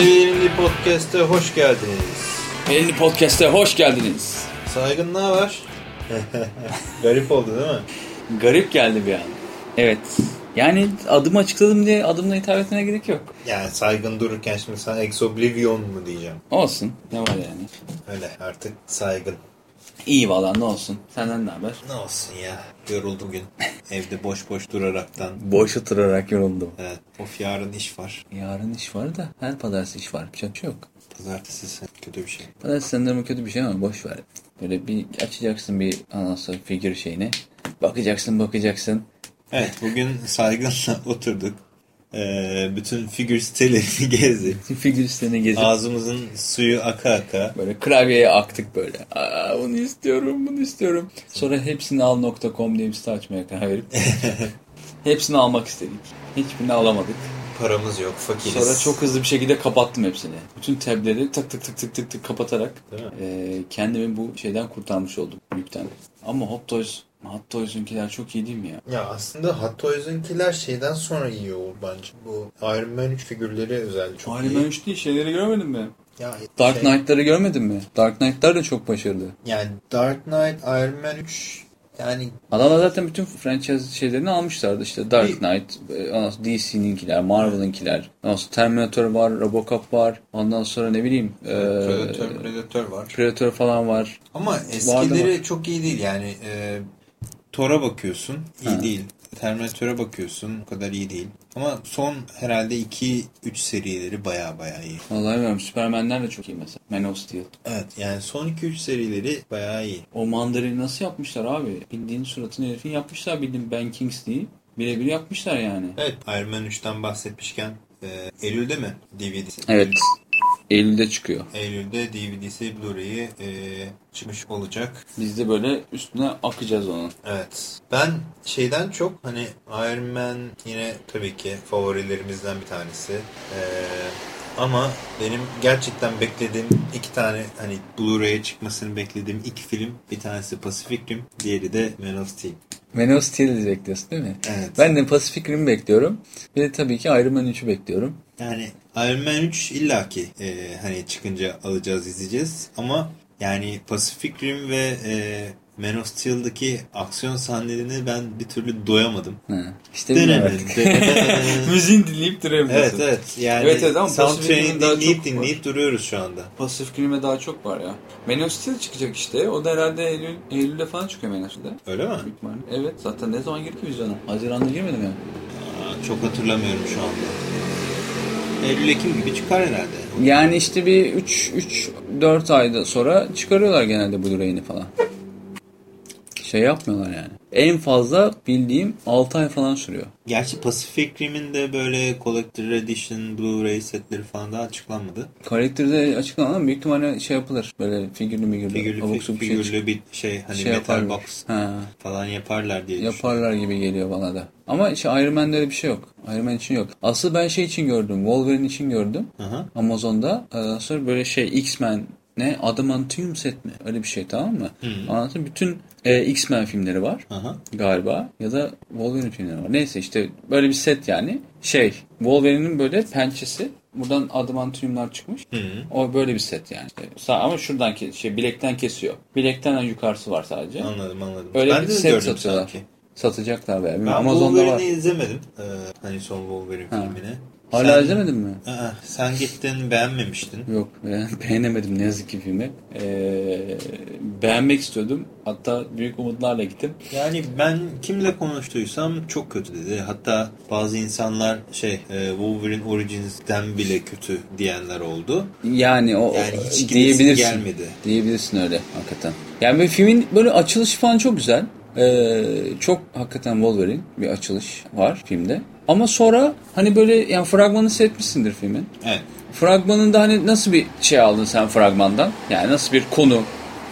Peynirli Podcast'e hoş geldiniz. Peynirli Podcast'e hoş geldiniz. Saygın ne haber? Garip oldu değil mi? Garip geldi bir an. Evet. Yani adımı açıkladım diye adımla hitap etmene gerek yok. Yani saygın dururken şimdi sana Ex Oblivion mu diyeceğim. Olsun. Ne var yani? Öyle artık saygın. İyi valla ne olsun. Senden ne haber? Ne olsun ya. Yoruldum bugün. Evde boş boş duraraktan. Boş oturarak yoruldum. Evet. Of yarın iş var. Yarın iş var da her pazartesi iş var. Bir şey yok. Pazartesi kötü bir şey. Pazartesi sanırım kötü bir şey ama boş ver. Böyle bir açacaksın bir anasını figür şeyini. Bakacaksın bakacaksın. Evet bugün saygınla oturduk. Ee, bütün figür sitelerini gezdik. Figür siteni gezip Ağzımızın suyu aka aka. böyle klavyeye aktık böyle. Aa, bunu istiyorum bunu istiyorum. Sonra hepsini al.com diye bir site açmaya karar verip hepsini almak istedik. Hiçbirini alamadık. Paramız yok fakiriz. Sonra çok hızlı bir şekilde kapattım hepsini. Bütün tableri tık tık tık tık tık tık kapatarak e, kendimi bu şeyden kurtarmış oldum yükten. Ama Hot Toys, Hot Toys'unkiler çok iyi değil mi ya? Ya aslında Hot Toys'unkiler şeyden sonra iyi olur bence. Bu Iron Man 3 figürleri özellikle çok Iron iyi. Man 3 değil şeyleri görmedin mi? Ya Dark şey- Knight'ları görmedin mi? Dark Knight'lar da çok başarılı. Yani Dark Knight, Iron Man 3 yani Adamlar zaten bütün franchise şeylerini almışlardı işte Dark Knight, e, DC'ninkiler, Marvel'ınkiler, ondan sonra Terminator var, Robocop var, ondan sonra ne bileyim e, Predator, Predator var. Predator falan var. Ama eskileri çok iyi değil yani. E, Thor'a bakıyorsun iyi Ha. değil. Terminator'a bakıyorsun o kadar iyi değil. Ama son herhalde 2-3 serileri baya baya iyi. Vallahi bilmiyorum Superman'ler de çok iyi mesela. Man of Steel. Evet yani son 2-3 serileri baya iyi. O mandarini nasıl yapmışlar abi? Bildiğin suratını herifin yapmışlar bildiğin Ben Kingsley'i. Birebir yapmışlar yani. Evet Iron Man 3'ten bahsetmişken e, Eylül'de mi DVD'si? Evet. Eylül'de çıkıyor. Eylül'de DVD'si Blu-ray'i e, çıkmış olacak. Biz de böyle üstüne akacağız onun. Evet. Ben şeyden çok hani Iron Man yine tabii ki favorilerimizden bir tanesi. Ee, ama benim gerçekten beklediğim iki tane hani Blu-ray'e çıkmasını beklediğim iki film. Bir tanesi Pacific Rim, diğeri de Man of Steel. Man of Steel'i bekliyorsun değil mi? Evet. Ben de Pacific Rim'i bekliyorum. Bir de tabii ki Iron Man 3'ü bekliyorum. Yani Iron Man 3 illaki e, hani çıkınca alacağız izleyeceğiz ama yani Pacific Rim ve e, Man of Steel'daki aksiyon sahnelerini ben bir türlü doyamadım. Ha. İşte. Denemedim. Müziğini dinleyip duruyorsun. evet evet yani Evet, evet ama soundtrack'ini dinleyip dinleyip duruyoruz şu anda. Pacific Rim'e daha çok var ya. Man of Steel çıkacak işte. O da herhalde Eylül, Eylül'de falan çıkıyor Man of Steel'de. Öyle mi? Evet zaten ne zaman girdi vizyona? Haziran'da girmedi mi? Aa, çok hatırlamıyorum şu anda. Eylül-Ekim gibi çıkar herhalde. Yani işte bir 3 3 4 ayda sonra çıkarıyorlar genelde Blu-ray'ini falan. Şey yapmıyorlar yani. En fazla bildiğim 6 ay falan sürüyor. Gerçi Pacific Rim'in de böyle Collector Edition Blu-ray setleri falan daha açıklanmadı. Collector'da açıklanan ama büyük ihtimalle şey yapılır. Böyle figürlü migürlü. Figürlü, abuk sabuk şey figürlü bir şey hani şey metal yaparlar. box Ha, falan yaparlar diye yaparlar gibi geliyor bana da. Ama işte Iron Man'de öyle bir şey yok. Iron Man için yok. Asıl ben şey için gördüm. Wolverine için gördüm. Hı. Amazon'da. Ondan sonra böyle şey X-Men ne? Adamantium set mi? Öyle bir şey tamam mı? Anlatayım. Bütün e, X-Men filmleri var hı. galiba. Ya da Wolverine filmleri var. Neyse işte böyle bir set yani. Şey Wolverine'in böyle pençesi. Buradan adamantiumlar çıkmış. Hı hı. O böyle bir set yani. İşte Sa- ama şuradan kes, şey bilekten kesiyor. Bilekten yukarısı var sadece. Anladım anladım. Öyle ben bir de set gördüm satıyorlar. sanki. Satacaklar be. Ben Amazon'da var. Wolverine'i izlemedim. Ee, hani son Wolverine Ha. filmini. Hala Sen- izlemedin mi? Aa, sen gittin beğenmemiştin. Yok be- beğenemedim ne yazık ki filmi. Ee, beğenmek istiyordum. Hatta büyük umutlarla gittim. Yani ben kimle konuştuysam çok kötü dedi. Hatta bazı insanlar şey e, Wolverine Origins'ten bile kötü diyenler oldu. Yani o Yani hiç diyebilirsin. gelmedi. Diyebilirsin öyle hakikaten. Yani böyle filmin böyle açılışı falan çok güzel. Ee, çok hakikaten Wolverine bir açılış var filmde. Ama sonra hani böyle yani fragmanı seyretmişsindir filmin. Evet. Fragmanında hani nasıl bir şey aldın sen fragmandan? Yani nasıl bir konu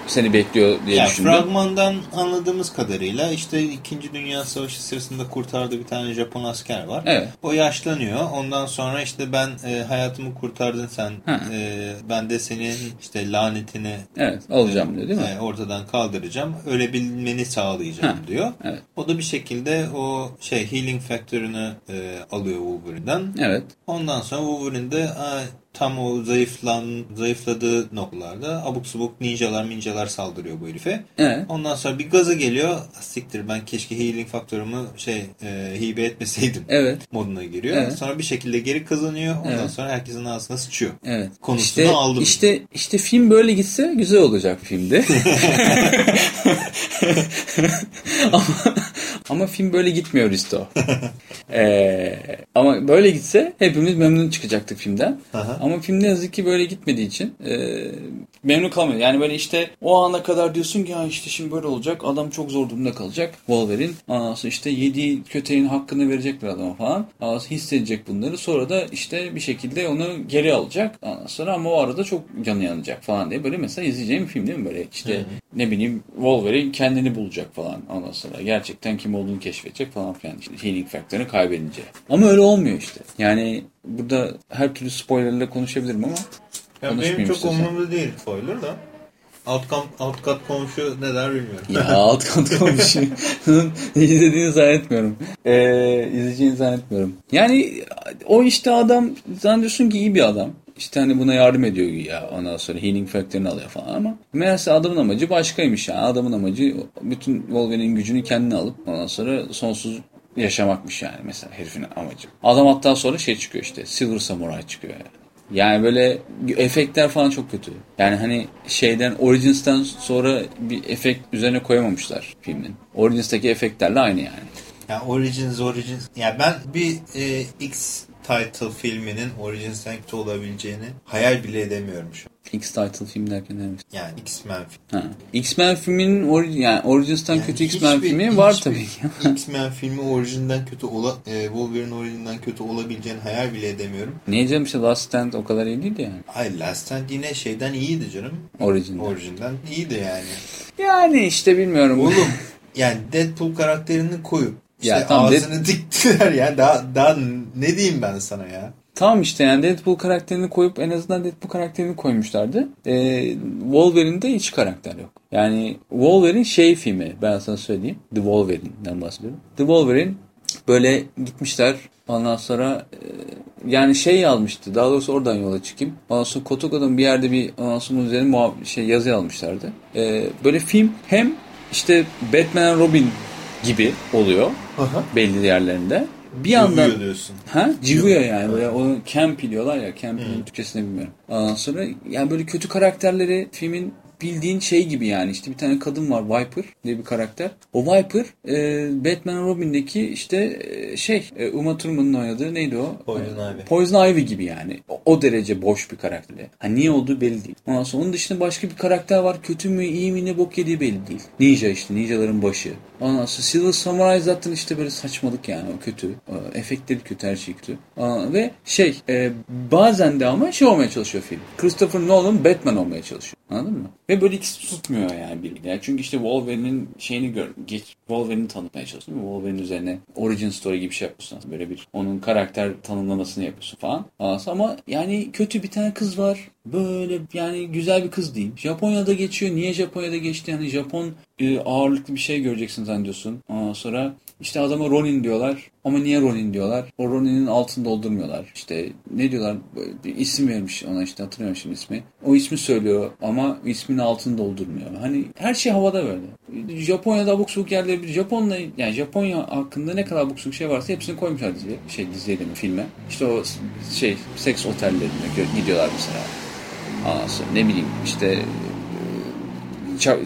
seni bekliyor diye Ya düşündüm. fragmandan anladığımız kadarıyla işte 2. Dünya Savaşı sırasında kurtardığı bir tane Japon asker var. Evet. O yaşlanıyor. Ondan sonra işte ben e, hayatımı kurtardın sen. Ha. E, ben de senin işte lanetini Evet alacağım diyor değil mi? e, ortadan kaldıracağım. Ölebilmeni sağlayacağım Ha. diyor. Evet. O da bir şekilde o şey healing faktörünü e, alıyor Wolverine'den. Evet. Ondan sonra Wolverine de "Aa, tam o zayıflan, zayıfladığı noktalarda abuk subuk ninjalar minjalar saldırıyor bu herife. Evet. Ondan sonra bir gaza geliyor. Siktir ben keşke healing faktörümü şey e, hibe etmeseydim Evet. moduna giriyor. Evet. Sonra bir şekilde geri kazanıyor. Ondan Evet. sonra herkesin ağzına sıçıyor. Evet. Konusunu işte, aldım. İşte, işte film böyle gitse güzel olacak filmde. ama, ama film böyle gitmiyor Risto. Ee, ama böyle gitse hepimiz memnun çıkacaktık filmden. Aha. Ama film ne yazık ki böyle gitmediği için e, memnun kalmıyor. Yani böyle işte o ana kadar diyorsun ki ya işte şimdi böyle olacak. Adam çok zor durumda kalacak. Wolverine. Ondan sonra işte yediği köteğin hakkını verecekler adama falan. Ondan sonra hissedecek bunları. Sonra da işte bir şekilde onu geri alacak. Ondan sonra ama o arada çok canı yanacak falan diye. Böyle mesela izleyeceğim film değil mi? Böyle işte ne bileyim Wolverine kendini bulacak falan. Ondan sonra gerçekten kim olduğunu keşfedecek falan filan. İşte healing faktörünü kaybedince. Ama öyle olmuyor işte. Yani burada her türlü spoilerle konuşabilirim ama Ya benim çok istiyorsan. umurumda değil spoiler da. Alt, kam, alt kat komşu ne der bilmiyorum. Ya alt kat komşu. İzlediğini zannetmiyorum. Ee, izleyeceğini zannetmiyorum. Yani o işte adam zannediyorsun ki iyi bir adam. İşte hani buna yardım ediyor ya ondan sonra healing faktörünü alıyor falan ama meğerse adamın amacı başkaymış yani. Adamın amacı bütün Wolverine'in gücünü kendine alıp ondan sonra sonsuz yaşamakmış yani mesela herifin amacı. Adam hatta sonra şey çıkıyor işte Silver Samurai çıkıyor yani. Yani böyle efektler falan çok kötü. Yani hani şeyden Origins'ten sonra bir efekt üzerine koyamamışlar filmin. Origins'teki efektlerle aynı yani. Ya Origins Origins. Ya ben bir e, X title filminin Origins'ten kötü olabileceğini hayal bile edemiyorum şu an. X-Title film derken ne demek? Yani X-Men film. Ha. X-Men filminin ori yani Origins'ten Yani kötü X-Men hiçbir- filmi var hiçbir tabii ki. X-Men filmi orijinden kötü ola, e, Wolverine orijinden kötü olabileceğini hayal bile edemiyorum. ne diyeceğim işte Last Stand o kadar iyi değildi yani. Ay Last Stand yine şeyden iyiydi canım. Origin'den. Orijinden iyiydi yani. Yani işte bilmiyorum. Oğlum yani Deadpool karakterini koyup işte Ya tamam, ağzını diktiler ya. Daha, daha ne diyeyim ben sana ya? Tamam işte yani Deadpool karakterini koyup en azından Deadpool karakterini koymuşlardı. Ee, Wolverine'de hiç karakter yok. Yani Wolverine şey filmi ben sana söyleyeyim. The Wolverine'den bahsediyorum. The Wolverine böyle gitmişler ondan sonra e, yani şey yazmıştı. Daha doğrusu oradan yola çıkayım. Ondan sonra Kotoka'nın bir yerde bir ondan sonra üzerine şey, yazı almışlardı. Ee, böyle film hem işte Batman Robin gibi oluyor Aha. belli yerlerinde. Bir yandan diyorsun. Ha? Cıvıyor yani böyle onu camp diyorlar ya camp'in Türkçesini bilmiyorum. Ondan sonra yani böyle kötü karakterleri filmin bildiğin şey gibi yani işte bir tane kadın var Viper diye bir karakter. O Viper e, Batman Robin'deki işte e, şey e, Uma Thurman'ın oynadığı neydi o? Poison E, Ivy. Poison Ivy gibi yani. O, o derece boş bir karakter. Ha niye olduğu belli değil. Ondan sonra onun dışında başka bir karakter var. Kötü mü iyi mi ne bok yediği belli değil. Ninja işte. Ninjaların başı. Ondan sonra Silver Samurai zaten işte böyle saçmalık yani o kötü. Ee, Efektleri kötü her şey kötü. Aa, ve şey e, bazen de ama şey olmaya çalışıyor film. Christopher Nolan Batman olmaya çalışıyor. Anladın mı? Ve böyle ikisi tutmuyor yani birbirine. Çünkü işte Wolverine'in şeyini gör, geç, Wolverine'i tanıtmaya çalışıyorsun. Wolverine üzerine origin story gibi bir şey yapıyorsun. Böyle bir onun karakter tanımlamasını yapıyorsun falan. Ama yani kötü bir tane kız var. Böyle yani güzel bir kız değil. Japonya'da geçiyor. Niye Japonya'da geçti? Yani Japon e, ağırlıklı bir şey göreceksin zannediyorsun. Ondan sonra işte adama Ronin diyorlar. Ama niye Ronin diyorlar? O Ronin'in altını doldurmuyorlar. İşte ne diyorlar? Bir isim vermiş ona işte hatırlıyorum şimdi ismi. O ismi söylüyor ama ismin altını doldurmuyor. Hani her şey havada böyle. Japonya'da abuk subuk yerleri bir Japonla yani Japonya hakkında ne kadar abuk subuk şey varsa hepsini koymuşlar diziye. Şey diziye değil mi filme. İşte o şey seks otellerine gidiyorlar mesela. Sonra ne bileyim işte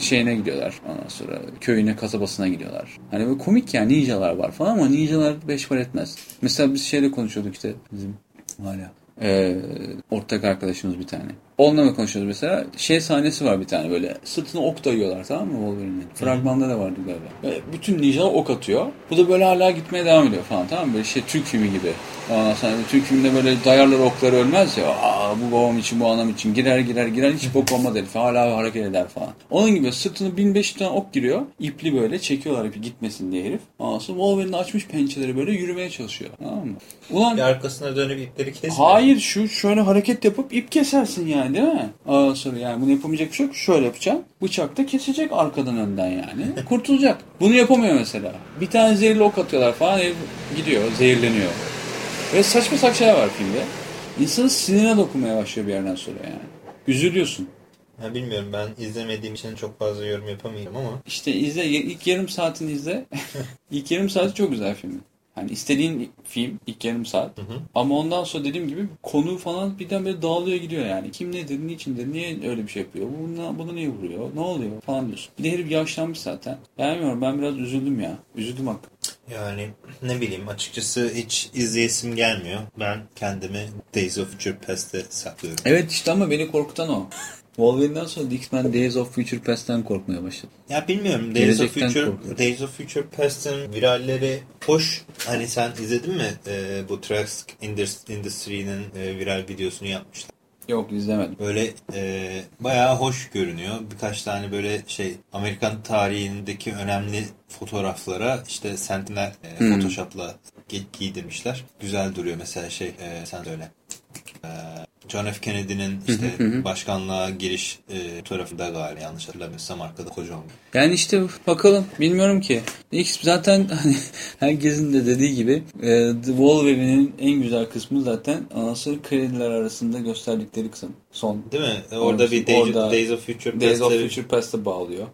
şeyine gidiyorlar. Ondan sonra köyüne, kasabasına gidiyorlar. Hani böyle komik yani ninjalar var falan ama ninjalar beş para etmez. Mesela biz şeyle konuşuyorduk işte bizim hala. Ee, ortak arkadaşımız bir tane. Onunla mı konuşuyoruz mesela? Şey sahnesi var bir tane böyle. Sırtına ok dayıyorlar tamam mı Wolverine'in? Fragmanda da vardı galiba. Böyle bütün ninjalar ok atıyor. Bu da böyle hala gitmeye devam ediyor falan tamam mı? Böyle şey Türk filmi gibi. Ondan sonra Türk filminde böyle dayarlar okları ölmez ya. Aa, bu babam için bu anam için girer girer girer hiç bok olmaz herif. Hala hareket eder falan. Onun gibi sırtına 1500 tane ok giriyor. İpli böyle çekiyorlar ipi gitmesin diye herif. Ondan sonra Wolverine açmış pençeleri böyle yürümeye çalışıyor. Tamam mı? Ulan Bir arkasına dönüp ipleri kesme. Hayır şu şöyle hareket yapıp ip kesersin yani değil mi? Aa, sonra yani bunu yapamayacak bir şey yok. Şöyle yapacaksın. Bıçak da kesecek arkadan önden yani. Kurtulacak. Bunu yapamıyor mesela. Bir tane zehirli ok atıyorlar falan herif gidiyor zehirleniyor. Ve saçma saçma şeyler var filmde. insanın sinirine dokunmaya başlıyor bir yerden sonra yani. Üzülüyorsun. Ya bilmiyorum ben izlemediğim için çok fazla yorum yapamayacağım ama. İşte izle ilk yarım saatini izle. ilk yarım saati çok güzel filmin. Hani istediğin film ilk yarım saat. Hı hı. Ama ondan sonra dediğim gibi konu falan birden böyle dağılıyor gidiyor yani. Kim nedir, niçindir, niye öyle bir şey yapıyor, bunu, bunu niye vuruyor, ne oluyor falan diyorsun. Bir de herif yaşlanmış zaten. Ben bilmiyorum ben biraz üzüldüm ya. Üzüldüm hakikaten. Yani ne bileyim açıkçası hiç izleyesim gelmiyor. Ben kendimi Days of Future Past'e saklıyorum. Evet işte ama beni korkutan o. Wolverine'den sonra X-Men Days of Future Past'ten korkmaya başladım. Ya bilmiyorum Days of Future korkuyorum. Days of Future Past'ın viralleri hoş. Hani sen izledin mi Ee, bu Indus- Industry'nin e, viral videosunu yapmışlar. Yok izlemedim. Böyle e, bayağı hoş görünüyor. Birkaç tane böyle şey Amerikan tarihindeki önemli fotoğraflara işte Sentinel e, Hmm. Photoshop'la gi- giydirmişler. Güzel duruyor mesela şey e, sen söyle. E, John F. Kennedy'nin işte başkanlığa giriş e, fotoğrafında galiba yanlış hatırlamıyorsam arkada kocaman. Yani işte bakalım bilmiyorum ki. X zaten hani herkesin de dediği gibi e, The Wolverine'in en güzel kısmı zaten anasını krediler arasında gösterdikleri kısım. Son. Değil mi? E, Orada bir Days, orada Days of Future Days of Past'ı- Future Past'a bağlıyor.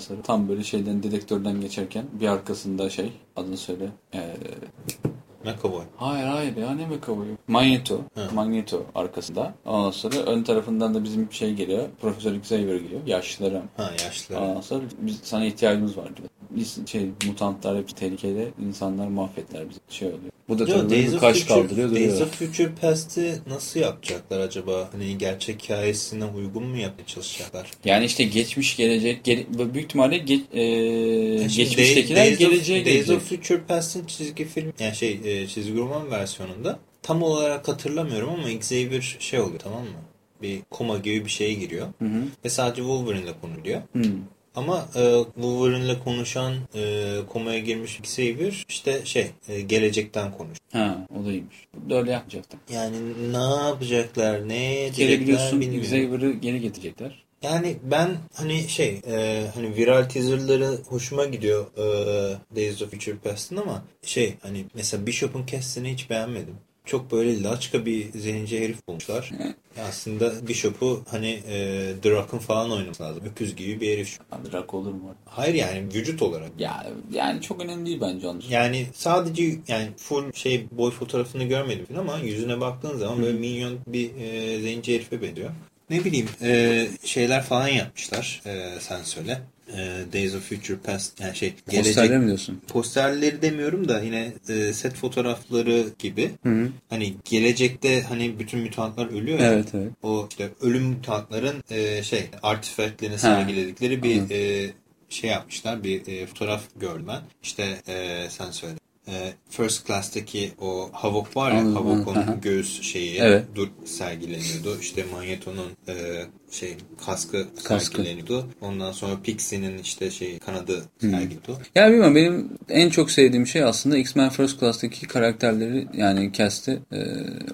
Sonra tam böyle şeyden dedektörden geçerken bir arkasında şey adını söyle. Ee, McAvoy. hayır hayır ya ne McAvoy'u? Magneto. Hı. Magneto arkasında. Ondan sonra ön tarafından da bizim şey geliyor. Profesör Xavier geliyor. Yaşlılara Ha yaşlı. Ondan sonra biz sana ihtiyacımız var diyor. Biz şey mutantlar hep tehlikede insanlar mahvettiler bizi. Şey oluyor. Bu da tabii Days of kaş Future- kaldırıyor Days duruyor. of Future Past'i nasıl yapacaklar acaba? Hani gerçek hikayesine uygun mu yapmaya çalışacaklar? Yani işte geçmiş gelecek gele, büyük ihtimalle ge, e, Yani geçmiştekiler Days of- geleceğe Days gelecek. of Future Past'in çizgi film yani şey e, çizgi roman versiyonunda tam olarak hatırlamıyorum ama Xavier şey oluyor tamam mı? Bir koma gibi bir şeye giriyor. Hı hı. Ve sadece Wolverine'le konuluyor. Hı. Ama e, Wolverine'le konuşan e, komaya girmiş Xavier işte şey e, gelecekten konuş. Ha o da iyiymiş. Bu da öyle yapacaktım. Yani ne yapacaklar, ne diyecekler biliyorsun bilmiyorum. Xavier'ı geri getirecekler. Yani ben hani şey e, hani viral teaserları hoşuma gidiyor e, Days of Future Past'ın ama şey hani mesela Bishop'un kestini hiç beğenmedim. Çok böyle laçka bir zenci herif bulmuşlar. Ya aslında Bishop'u hani e, Rock'ın falan oynaması lazım. Öküz gibi bir herif. Abi rak olur mu? Hayır yani vücut olarak. Ya yani çok önemli değil bence onun. Yani sadece yani full şey boy fotoğrafını görmedim ama yüzüne baktığın zaman böyle minyon bir e, zenci herife benziyor. Ne bileyim e, şeyler falan yapmışlar. E, sen söyle. E, Days of Future Past yani şey Posterler mi diyorsun? posterleri demiyorum da yine e, set fotoğrafları gibi. Hı hı. Hani gelecekte hani bütün mutantlar ölüyor ya. Evet evet. O işte ölüm mutantların e, şey artifactlerini sergiledikleri bir e, şey yapmışlar. Bir e, fotoğraf gördüm ben. İşte e, sen söyle. E, First Class'taki o Havok var ya Havok'un göğüs şeyi Evet. dur sergileniyordu. İşte Magneto'nun e, şey kaskı, Kaskı. sergileniyordu. Ondan sonra Pixie'nin işte şey kanadı sergileniyordu. Ya bilmiyorum benim en çok sevdiğim şey aslında X-Men First Class'taki karakterleri yani cast'i e,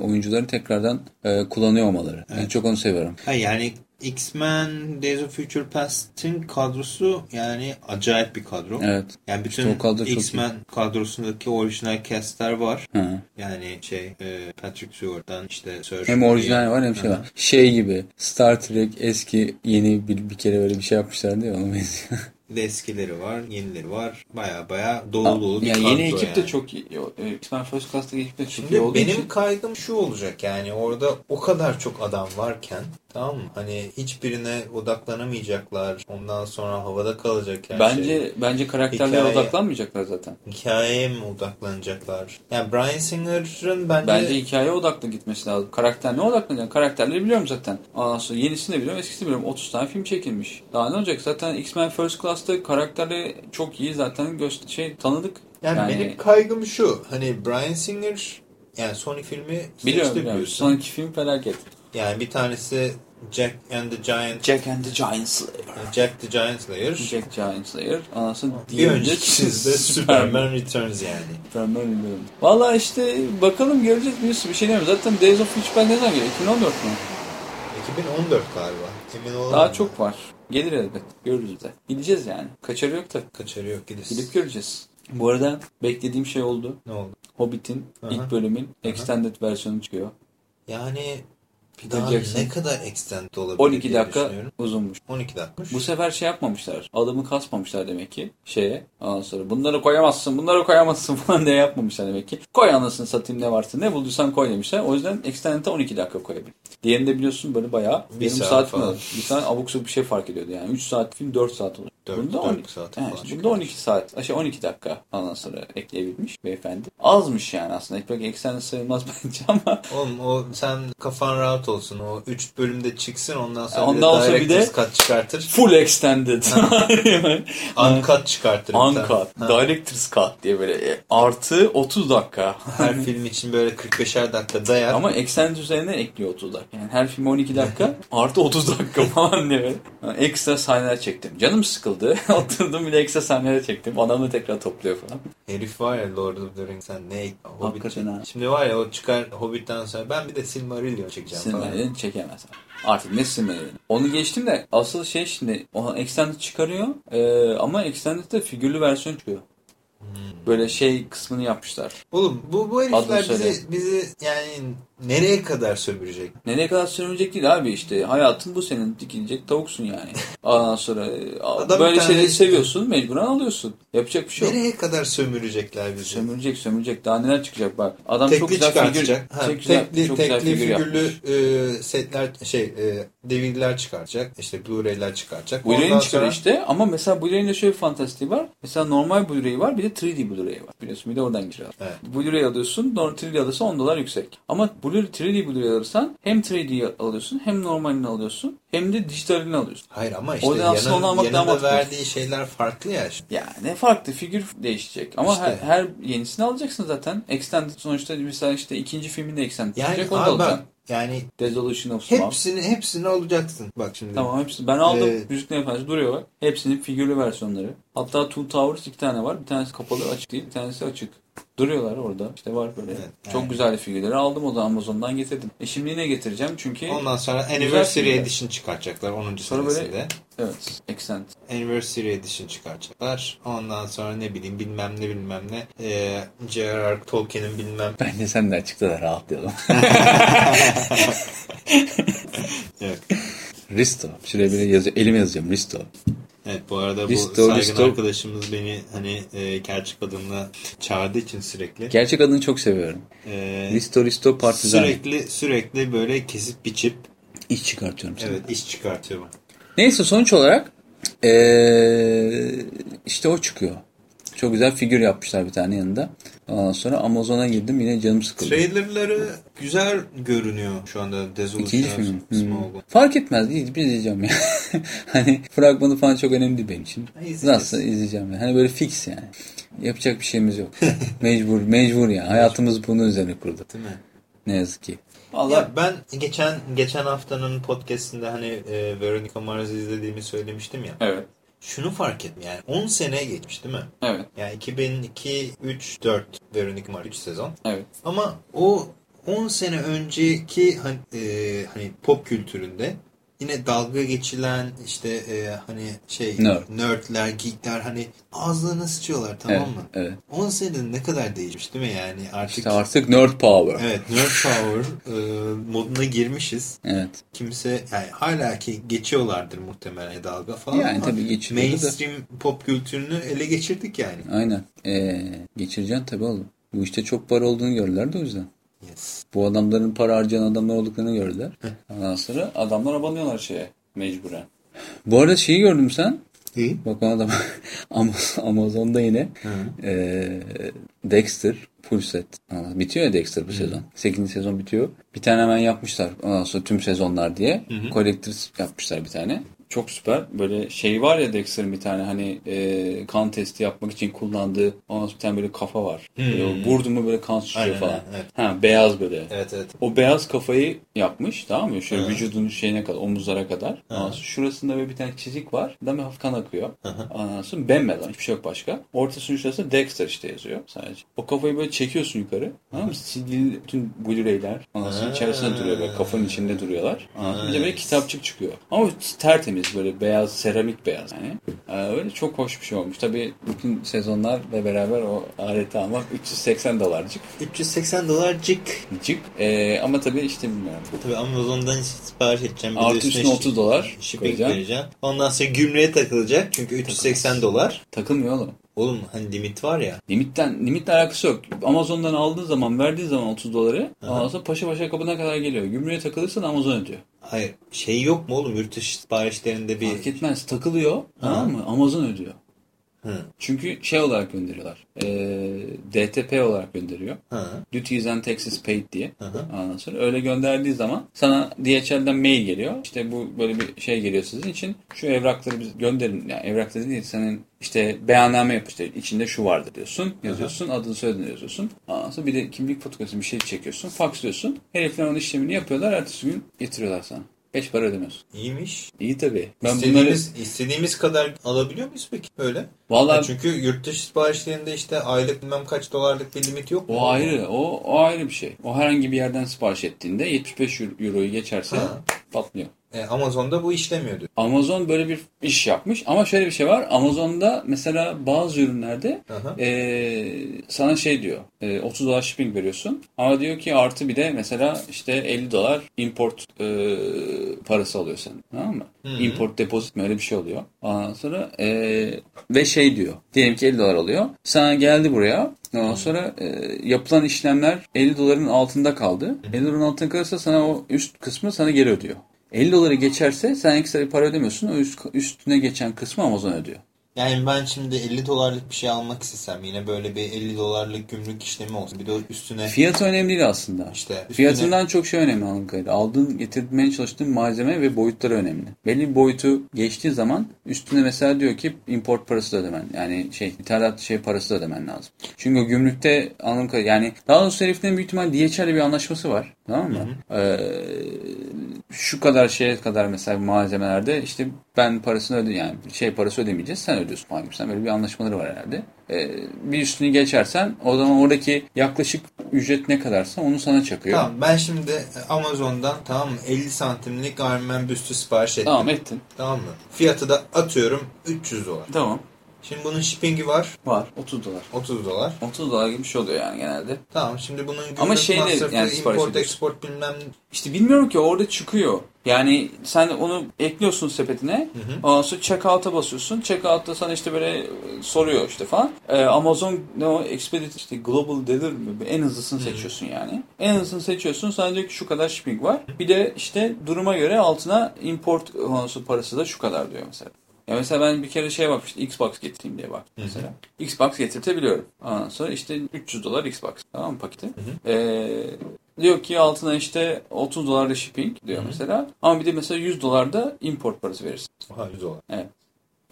oyuncuları tekrardan e, kullanıyor olmaları. En çok onu seviyorum. Ha yani X-Men Days of Future Past'in kadrosu yani acayip bir kadro. Evet. Yani bütün İşte X-Men kadrosundaki orijinal castler var. Hı. Yani şey e, Patrick Stewart'tan işte Sir Hem orijinal var hem şey var. Şey gibi Star Trek eski yeni bir, bir kere böyle bir şey yapmışlardı ya ona benziyor. De eskileri var, yenileri var. Baya baya dolu dolu bir yani kadro yeni ekip de yani. çok iyi. E, X-Men First Class'taki ekip de çok iyi Şimdi olduğu benim için. kaygım şu olacak yani orada o kadar çok adam varken tamam mı? Hani hiçbirine odaklanamayacaklar. Ondan sonra havada kalacak her Bence şey. bence karakterlere Hikaye- odaklanmayacaklar zaten. Hikayeye mi odaklanacaklar? Yani Brian Singer'ın bence, Bence hikaye odaklı gitmesi lazım. Karakter ne odaklanacak? Karakterleri biliyorum zaten. Ondan sonra yenisini de biliyorum, eskisini biliyorum. 30 tane film çekilmiş. Daha ne olacak? Zaten X-Men First Class'ta karakterleri çok iyi zaten göster şey tanıdık. yani, benim kaygım şu. Hani Brian Singer yani Sony filmi biliyorum, biliyorum. Son iki film felaket. Yani bir tanesi Jack and the Giant Jack and the Giant Slayer. Jack the Giant Slayer. Jack Giant Slayer. Sonra Bir öncekisi de Superman Returns yani. Superman bilmiyorum. Valla işte bakalım göreceğiz bir, bir şey demiyorum. Zaten Days of Future ne zaman geliyor? 2014 mu? 2014 galiba. Emin olamam. Daha çok var. Gelir elbet. Görürüz de. Gideceğiz yani. Kaçarı yok da. Kaçarı yok gideriz. Gidip göreceğiz. Bu arada beklediğim şey oldu. Ne oldu? Hobbit'in Aha. ilk bölümün extended versiyonu çıkıyor. Yani daha Jackson. ne kadar extend olabilir 12 diye dakika uzunmuş. 12 dakika. Bu sefer şey yapmamışlar. Adamı kasmamışlar demek ki şeye. Ondan sonra bunları koyamazsın, bunları koyamazsın falan diye yapmamışlar demek ki. Koy anasını satayım ne varsa ne bulduysan koy demişler. O yüzden Extended'e 12 dakika koyabilir. Diğerinde biliyorsun böyle bayağı Bir yarım saat saat, falan. Bir saat abuk bir şey fark ediyordu yani. 3 saat film 4 saat oluyor. Dört- bunda dört 12 saat Evet, bunda çıkıyor. 12 saat, şey 12 dakika ondan sonra ekleyebilmiş beyefendi. Azmış yani aslında. Pek Extended sayılmaz bence ama Oğlum o sen kafan rahat olsun. O 3 bölümde çıksın ondan sonra Ondan bir de Director's Cut çıkartır. full extended. Uncut çıkartır. Uncut, Director's Cut diye böyle e, artı 30 dakika. Her film için böyle 45'er dakika dayar. Ama extended üzerine ekliyor 30 dakika. Yani her film 12 dakika artı 30 dakika falan diye. Yani Ekstra sahneler çektim. Canım sıkıldı. Oturdum bir de ekstra sahneler çektim. Adamı tekrar topluyor falan. Herif var ya Lord of the Rings sen ne Hobbit Hakikaten çek- ha. Şimdi var ya o çıkar Hobbit'ten sonra ben bir de Silmarillion çekeceğim falan. Silmarillion çekemez. Artık ne Silmarillion? Onu geçtim de asıl şey şimdi o extended çıkarıyor ee, ama extended'de figürlü versiyon çıkıyor. Böyle şey kısmını yapmışlar. Oğlum bu, bu herifler bizi, bizi yani nereye kadar sömürecek? Nereye kadar sürünecek değil abi işte. Hayatın bu senin dikilecek tavuksun yani. Ondan sonra e, Adam böyle şeyleri seviyorsun mecburen alıyorsun. Yapacak bir şey yok. Nereye kadar sömürecekler bizi? Sömürecek sömürecek. Daha neler çıkacak bak. Adam tekli çok güzel figür. Ha, çok güzel, tekli, çok güzel tekli figür figürlü e, setler şey e, DVD'ler çıkaracak. İşte Blu-ray'ler çıkaracak. Blu-ray'in çıkar sonra- işte ama mesela Blu-ray'in de şöyle bir fantastiği var. Mesela normal Blu-ray var bir de 3D Blu-ray var. Biliyorsun bir de oradan giriyor. Evet. Blu-ray alıyorsun, normal 3D alırsan 10 dolar yüksek. Ama Blu-ray 3D Blu-ray alırsan hem 3D alıyorsun hem normalini alıyorsun hem de dijitalini alıyorsun. Hayır ama işte aslında yanın, onu almak daha yanında mantıklı. verdiği şeyler farklı ya. Şimdi. Ya ne farklı figür değişecek. Ama İşte. her, her yenisini alacaksın zaten. Extended sonuçta mesela işte ikinci filmin de Extended Yani çıkacak onu da alacaksın. yani Dissolution of Swamp. hepsini hepsini alacaksın. Bak şimdi. Tamam hepsi. Ben aldım. Ee, Müziklerin Efendisi duruyor bak. Hepsinin figürlü versiyonları. Hatta Two Towers iki tane var. Bir tanesi kapalı açık değil. Bir tanesi açık. Duruyorlar orada. İşte var böyle. Evet, Çok yani. güzel figürleri aldım o da Amazon'dan getirdim. E şimdi yine getireceğim çünkü Ondan sonra Anniversary. Edition çıkartacaklar 10. Sonra böyle- senesinde. evet Extend. Anniversary Edition çıkartacaklar. Ondan sonra ne bileyim bilmem ne bilmem ne. Ee, J.R.R. Tolkien'in bilmem. Bence sen de açıkta da rahatlayalım. Evet. Risto. Şuraya böyle yazıyor. Elime yazacağım. Risto. Evet bu arada bu Risto, saygın Risto. arkadaşımız beni hani e, gerçek adımla çağırdığı için sürekli. Gerçek adını çok seviyorum. e, Risto Risto Partizan. sürekli sürekli böyle kesip biçip İş çıkartıyorum sana. evet iş çıkartıyor. bana. Neyse sonuç olarak ee, işte o çıkıyor. Çok güzel figür yapmışlar bir tane yanında. Ondan sonra Amazon'a girdim yine canım sıkıldı. Trailerları güzel görünüyor şu anda Dissolution İkinci film. Hmm. Fark etmez. değil, Bir izleyeceğim ya. hani fragmanı falan çok önemli değil benim için. İzleyeceğiz. Nasıl izleyeceğim yani. Hani böyle fix yani. Yapacak bir şeyimiz yok. mecbur, mecbur yani. Hayatımız bunun üzerine kurdu. Değil mi? Ne yazık ki. Allah Ya ben geçen geçen haftanın podcast'inde hani e, Veronica Mars'ı izlediğimi söylemiştim ya. Evet. Şunu fark ettim yani 10 sene geçmiş değil mi? Evet. Yani 2002, 3, 4 Veronica Mars 3 sezon. Evet. Ama o 10 sene önceki hani, e, hani pop kültüründe yine dalga geçilen işte e, hani şey Nerd. nerdler, geekler hani ağızlarına sıçıyorlar tamam evet. mı? Evet. 10 senede ne kadar değişmiş değil mi yani artık İşte artık nerd power. Evet, nerd power e, moduna girmişiz. Evet. Kimse yani hala ki geçiyorlardır muhtemelen dalga falan Yani tabii geçiliyordu da. mainstream pop kültürünü ele geçirdik yani. Aynen. Ee, geçireceksin tabii oğlum. Bu işte çok para olduğunu gördüler de o yüzden. Yes. Bu adamların para harcayan adamlar olduklarını gördüler. Ondan sonra adamlar abanıyorlar şeye mecburen. Bu arada şeyi gördüm sen. İyi. Bak ona da Amaz- Amazon'da yine eee, Dexter full set. Bitiyor ya Dexter bu sezon. 8. sezon bitiyor. Bir tane hemen yapmışlar. Ondan sonra tüm sezonlar diye. Collectors yapmışlar bir tane. Çok süper. Böyle şey var ya Dexter'ın bir tane hani eee, kan testi yapmak için kullandığı ondan bir tane böyle kafa var. Böyle vurdu mu böyle kan sıçrıyor Aynen, falan. evet. Ha beyaz böyle. Evet evet. O beyaz kafayı yapmış tamam mı? Şöyle vücudunun şeyine kadar, omuzlara kadar. Sonra şurasında böyle bir tane çizik var. Bir hafif kan akıyor. Sonra bembeyaz hiçbir şey yok başka. Ortasının şurasında Dexter işte yazıyor sadece. O kafayı böyle çekiyorsun yukarı. Tamam mı? Silgili bütün Blu-ray'ler sonra içerisinde duruyor böyle kafanın içinde duruyorlar. Bir de böyle kitapçık çıkıyor. Ama tertemiz tertemiz böyle beyaz seramik beyaz yani. Ee, öyle çok hoş bir şey olmuş. Tabii bütün sezonlarla beraber o aleti almak 380 dolarcık. 380 dolarcık. Cık. Ee, ama tabii işte bilmiyorum. Tabii Amazon'dan sipariş edeceğim. Bir Artı üstüne 30 dolar shipping vereceğim. Ondan sonra gümrüğe takılacak. Çünkü 380 dolar. Takılmıyor oğlum. Oğlum hani limit var ya. Limitten, limitle alakası yok. Amazon'dan aldığın zaman, verdiğin zaman 30 doları, ondan sonra paşa paşa kapına kadar geliyor. Gümrüğe takılırsan Amazon ödüyor. Hayır şey yok mu oğlum yurt dışı siparişlerinde bir... Fark etmez. Takılıyor. Tamam mı? Amazon ödüyor. Hı. Çünkü şey olarak gönderiyorlar. E, DTP olarak gönderiyor. Hı. Duties and Taxes Paid diye. Hı hı. Ondan sonra öyle gönderdiği zaman sana DHL'den mail geliyor. İşte bu böyle bir şey geliyor sizin için. Şu evrakları biz gönderin. Yani evrakları değil senin işte beyanname yap işte içinde şu vardır diyorsun. Yazıyorsun. Adını soyadını yazıyorsun. Ondan sonra bir de kimlik fotoğrafı bir şey çekiyorsun. Faksliyorsun. Herifler onun işlemini yapıyorlar. Ertesi gün getiriyorlar sana. Beş para ödemiyorsun. İyiymiş. İyi tabii. Ben bunları... istediğimiz, istediğimiz kadar alabiliyor muyuz peki öyle? Vallahi Ya çünkü yurt dışı siparişlerinde işte aylık bilmem kaç dolarlık bir limit yok mu? O ayrı, o, o ayrı bir şey. O herhangi bir yerden sipariş ettiğinde 75 euro- euroyu geçerse Ha. patlıyor. E, Amazon'da bu işlemiyordu. Amazon böyle bir iş yapmış ama şöyle bir şey var. Amazon'da mesela bazı ürünlerde Aha. eee, sana şey diyor. eee, 30 dolar shipping veriyorsun. Ama diyor ki artı bir de mesela işte 50 dolar import eee, parası alıyor sen. Tamam mı? Import depozit mi öyle bir şey oluyor. Ondan sonra eee, ve şey diyor. Diyelim ki 50 dolar alıyor. Sana geldi buraya. Ondan sonra eee, yapılan işlemler 50 doların altında kaldı. 50 doların altında kalırsa sana o üst kısmı sana geri ödüyor. 50 doları geçerse sen ekstra bir para ödemiyorsun. O üst, üstüne geçen kısmı Amazon ödüyor. Yani ben şimdi 50 dolarlık bir şey almak istesem yine böyle bir 50 dolarlık gümrük işlemi olsun. Bir de üstüne Fiyatı önemli değil aslında. işte üstüne, Fiyatından çok şey önemli kadarıyla. Aldığın, getirmeye çalıştığın malzeme ve boyutları önemli. Belli bir boyutu geçtiği zaman üstüne mesela diyor ki import parası da ödemen. Yani şey ithalat şey parası da ödemen lazım. Çünkü gümrükte kadarıyla yani daha doğrusu heriflerin büyük ihtimal DHL'le bir anlaşması var. Tamam mı? Ee, şu kadar şeye kadar mesela malzemelerde işte ben parasını öde yani şey parası ödemeyeceğiz sen ödüyorsun falan gibi. Sen böyle bir anlaşmaları var herhalde. Ee, bir üstünü geçersen o zaman oradaki yaklaşık ücret ne kadarsa onu sana çakıyor. Tamam ben şimdi Amazon'dan tamam mı 50 santimlik Iron Man büstü sipariş ettim. Tamam ettin. Tamam mı? Fiyatı da atıyorum 300 dolar. Tamam. Şimdi bunun shipping'i var Var. 30 dolar. 30 dolar. 30 dolar gibi bir şey oluyor yani genelde. Tamam şimdi bunun Ama şeyle yani import export bilmem İşte bilmiyorum ki orada çıkıyor. Yani sen onu ekliyorsun sepetine. Ondan sonra checkout'a basıyorsun. Checkout'ta sana işte böyle e, soruyor işte falan. Ee, Amazon ne o Expedit işte Global Delivery mi? En hızlısını seçiyorsun yani. En hızlısını seçiyorsun. Sana diyor ki şu kadar shipping var. Bir de işte duruma göre altına import ondan parası da şu kadar diyor mesela. Ya mesela ben bir kere şey bakmıştım. Xbox getireyim diye bak mesela. Xbox getirtebiliyorum. Ondan sonra işte 300 dolar Xbox. Tamam mı paketi? Ee, diyor ki altına işte 30 dolar da shipping diyor mesela. Ama bir de mesela 100 dolar da import parası verirsin. Aha, 100 dolar. Evet.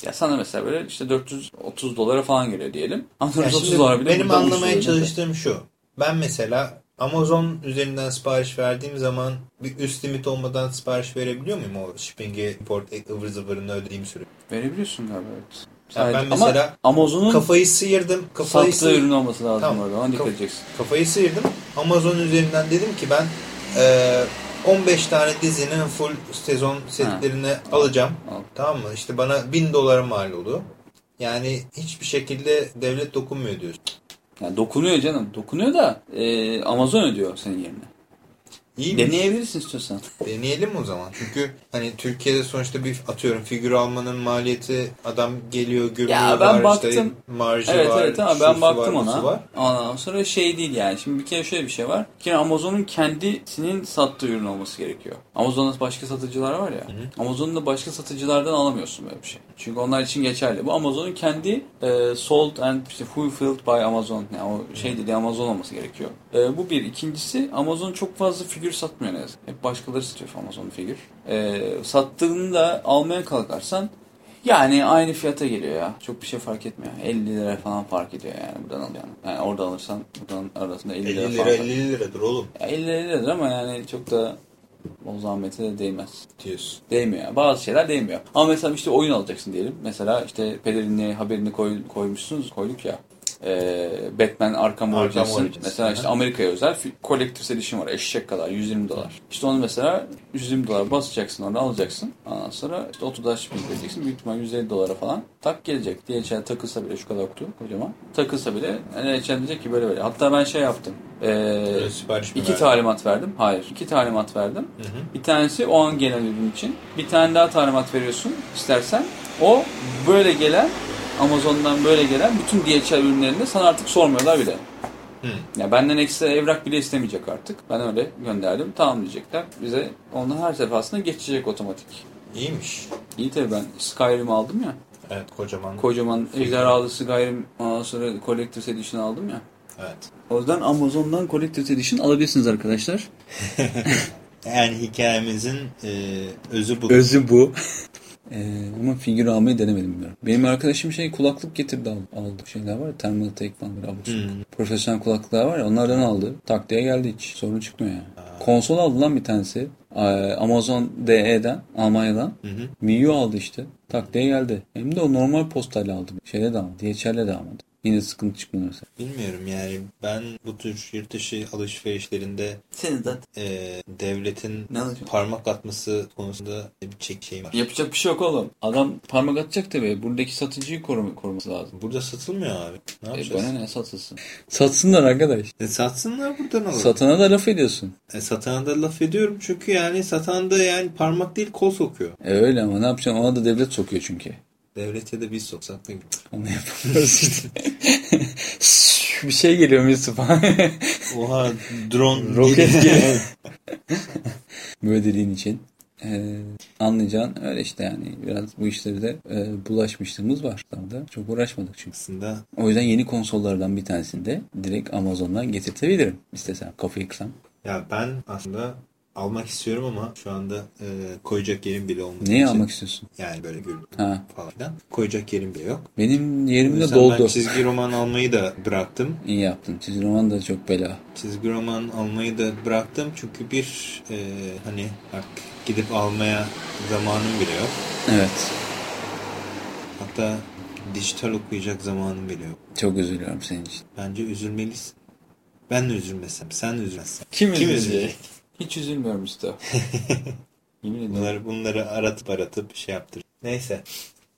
Ya sana mesela böyle işte 430 dolara falan geliyor diyelim. Ama Ya 430 şimdi dolar bile benim anlamaya çalıştığım şu. Ben mesela Amazon üzerinden sipariş verdiğim zaman bir üst limit olmadan sipariş verebiliyor muyum o shipping'i, import, ıvır zıvırını ödediğim süre? Verebiliyorsun galiba evet. Ya ben mesela Ama Amazon'un Kafayı sıyırdım. Kafayı sattığı sıyırdım. ürün olması lazım Tamam. orada. Ona dikkat edeceksin. Kafayı sıyırdım. Amazon üzerinden dedim ki ben e, 15 tane dizinin full sezon setlerini alacağım. Al. Tamam mı? İşte bana 1000 dolara mal oldu. Yani hiçbir şekilde devlet dokunmuyor diyorsun. Yani dokunuyor canım. Dokunuyor da e, Amazon ödüyor senin yerine. İyi? Deneyebilirsin istiyorsan. Deneyelim o zaman. Çünkü hani Türkiye'de sonuçta bir atıyorum figür almanın maliyeti adam geliyor gümrüğü Ya ben var baktım. işte marjı Evet var. evet ama şusu ben baktım var, ona. Var. Ondan sonra şey değil yani. Şimdi bir kere şöyle bir şey var. Bir kere Amazon'un kendisinin sattığı ürün olması gerekiyor. Amazon'da başka satıcılar var ya. Amazon'un da başka satıcılardan alamıyorsun böyle bir şey. Çünkü onlar için geçerli. Bu Amazon'un kendi e, sold and işte fulfilled by Amazon. Yani o şey dediği Amazon olması gerekiyor. E, bu bir. İkincisi Amazon çok fazla figür satmıyor ne yazık. Hep başkaları satıyor Amazon figür. E, sattığını da almaya kalkarsan yani aynı fiyata geliyor ya. Çok bir şey fark etmiyor. 50 lira falan fark ediyor yani buradan alacağın. Yani orada alırsan buradan arasında 50 lira, 50 falan. lira fark- 50 liradır oğlum Ya 50 liradır ama yani çok da o zahmete de değmez. diyorsun. Değmiyor. Bazı şeyler değmiyor. Ama mesela işte oyun alacaksın diyelim. Mesela işte pelerinli haberini koy, koymuşsunuz, koyduk ya. Ee, Batman Arkham Arkham Origins'in Origins. mesela işte. Amerika'ya özel Collector's Edition var. Eşek kadar 120 dolar. İşte onu mesela 120 dolar basacaksın onu alacaksın. Ondan sonra işte otodaş vereceksin. Büyük ihtimal 150 dolara falan tak gelecek. DHL takılsa bile şu kadar kutu kocaman. Takılsa bile DHL diyecek ki böyle böyle. Hatta ben şey yaptım. Ee, iki talimat verdim. Hayır. iki talimat verdim. Hı hı. Bir tanesi o an gelen ürün için. Bir tane daha talimat veriyorsun istersen. O böyle gelen Amazon'dan böyle gelen bütün DHL ürünlerinde sana artık sormuyorlar bile. Hı. Ya benden ekstra evrak bile istemeyecek artık. Ben öyle gönderdim. Tamam diyecekler. Bize ondan her defasında geçecek otomatik. İyiymiş. İyi tabii ben Skyrim aldım ya. Evet kocaman. Kocaman ejderhalı Skyrim ondan sonra Collector's Edition aldım ya. evet. O yüzden Amazon'dan Collector's Edition alabilirsiniz arkadaşlar. Yani hikayemizin e, özü bu. Özü bu. Ee, ama figür almayı denemedim bilmiyorum. Benim arkadaşım şey kulaklık getirdi al- aldı. Şeyler var ya Thermal Take falan böyle abuk. Hmm. Profesyonel kulaklıklar var ya onlardan aldı. Tak diye geldi hiç. Sorun çıkmıyor yani. Konsol aldı lan bir tanesi. Ee, Amazon DE'den Almanya'dan. Hı hı. Miyuu aldı işte. Tak diye geldi. Hem de o normal postayla aldı. Şeyle de almadı. DHL'le de almadı. Yine sıkıntı çıkmadı mesela. Bilmiyorum yani ben bu tür yurt dışı alışverişlerinde Senin zaten. e, devletin Ne parmak atması konusunda bir çek var. Yapacak bir şey yok oğlum. Adam parmak atacak tabii. Buradaki satıcıyı korum koruması lazım. Burada satılmıyor abi. Ne E yapacağız? bana ne satılsın? Satsınlar arkadaş. E, satsınlar buradan alalım. Satana da laf ediyorsun. E, satana da laf ediyorum çünkü yani satan da yani parmak değil kol sokuyor. E öyle ama ne yapacaksın? Ona da devlet sokuyor çünkü. Devlet ya da biz soksak ne gibi. Onu yapamıyoruz işte. bir şey geliyor Mustafa. Oha drone Roket geliyor. Böyle dediğin için. Ee, anlayacağın öyle işte yani biraz bu işlere de e, bulaşmışlığımız var. Da çok uğraşmadık çünkü. Aslında O yüzden yeni konsollardan bir tanesini de direkt Amazon'dan getirtebilirim istesem. Kafayı kırsam. ya ben aslında almak istiyorum ama şu anda e, koyacak yerim bile olmadığı Neyi için. almak istiyorsun? Yani böyle gül Ha. falan filan. Koyacak yerim bile yok. Benim yerim de doldu. Ben çizgi roman almayı da bıraktım. İyi yaptın. Çizgi roman da çok bela. Çizgi roman almayı da bıraktım çünkü bir e, hani bak gidip almaya zamanım bile yok. Evet. Hatta dijital okuyacak zamanım bile yok. Çok üzülüyorum senin için. Bence üzülmelisin. Ben de üzülmesem, sen de üzülmezsen. Kim, Kim üzülecek? üzülecek? Hiç üzülmüyorum Mustafa. Yemin ediyorum. Bunları, bunları aratıp aratıp şey yaptır. Neyse.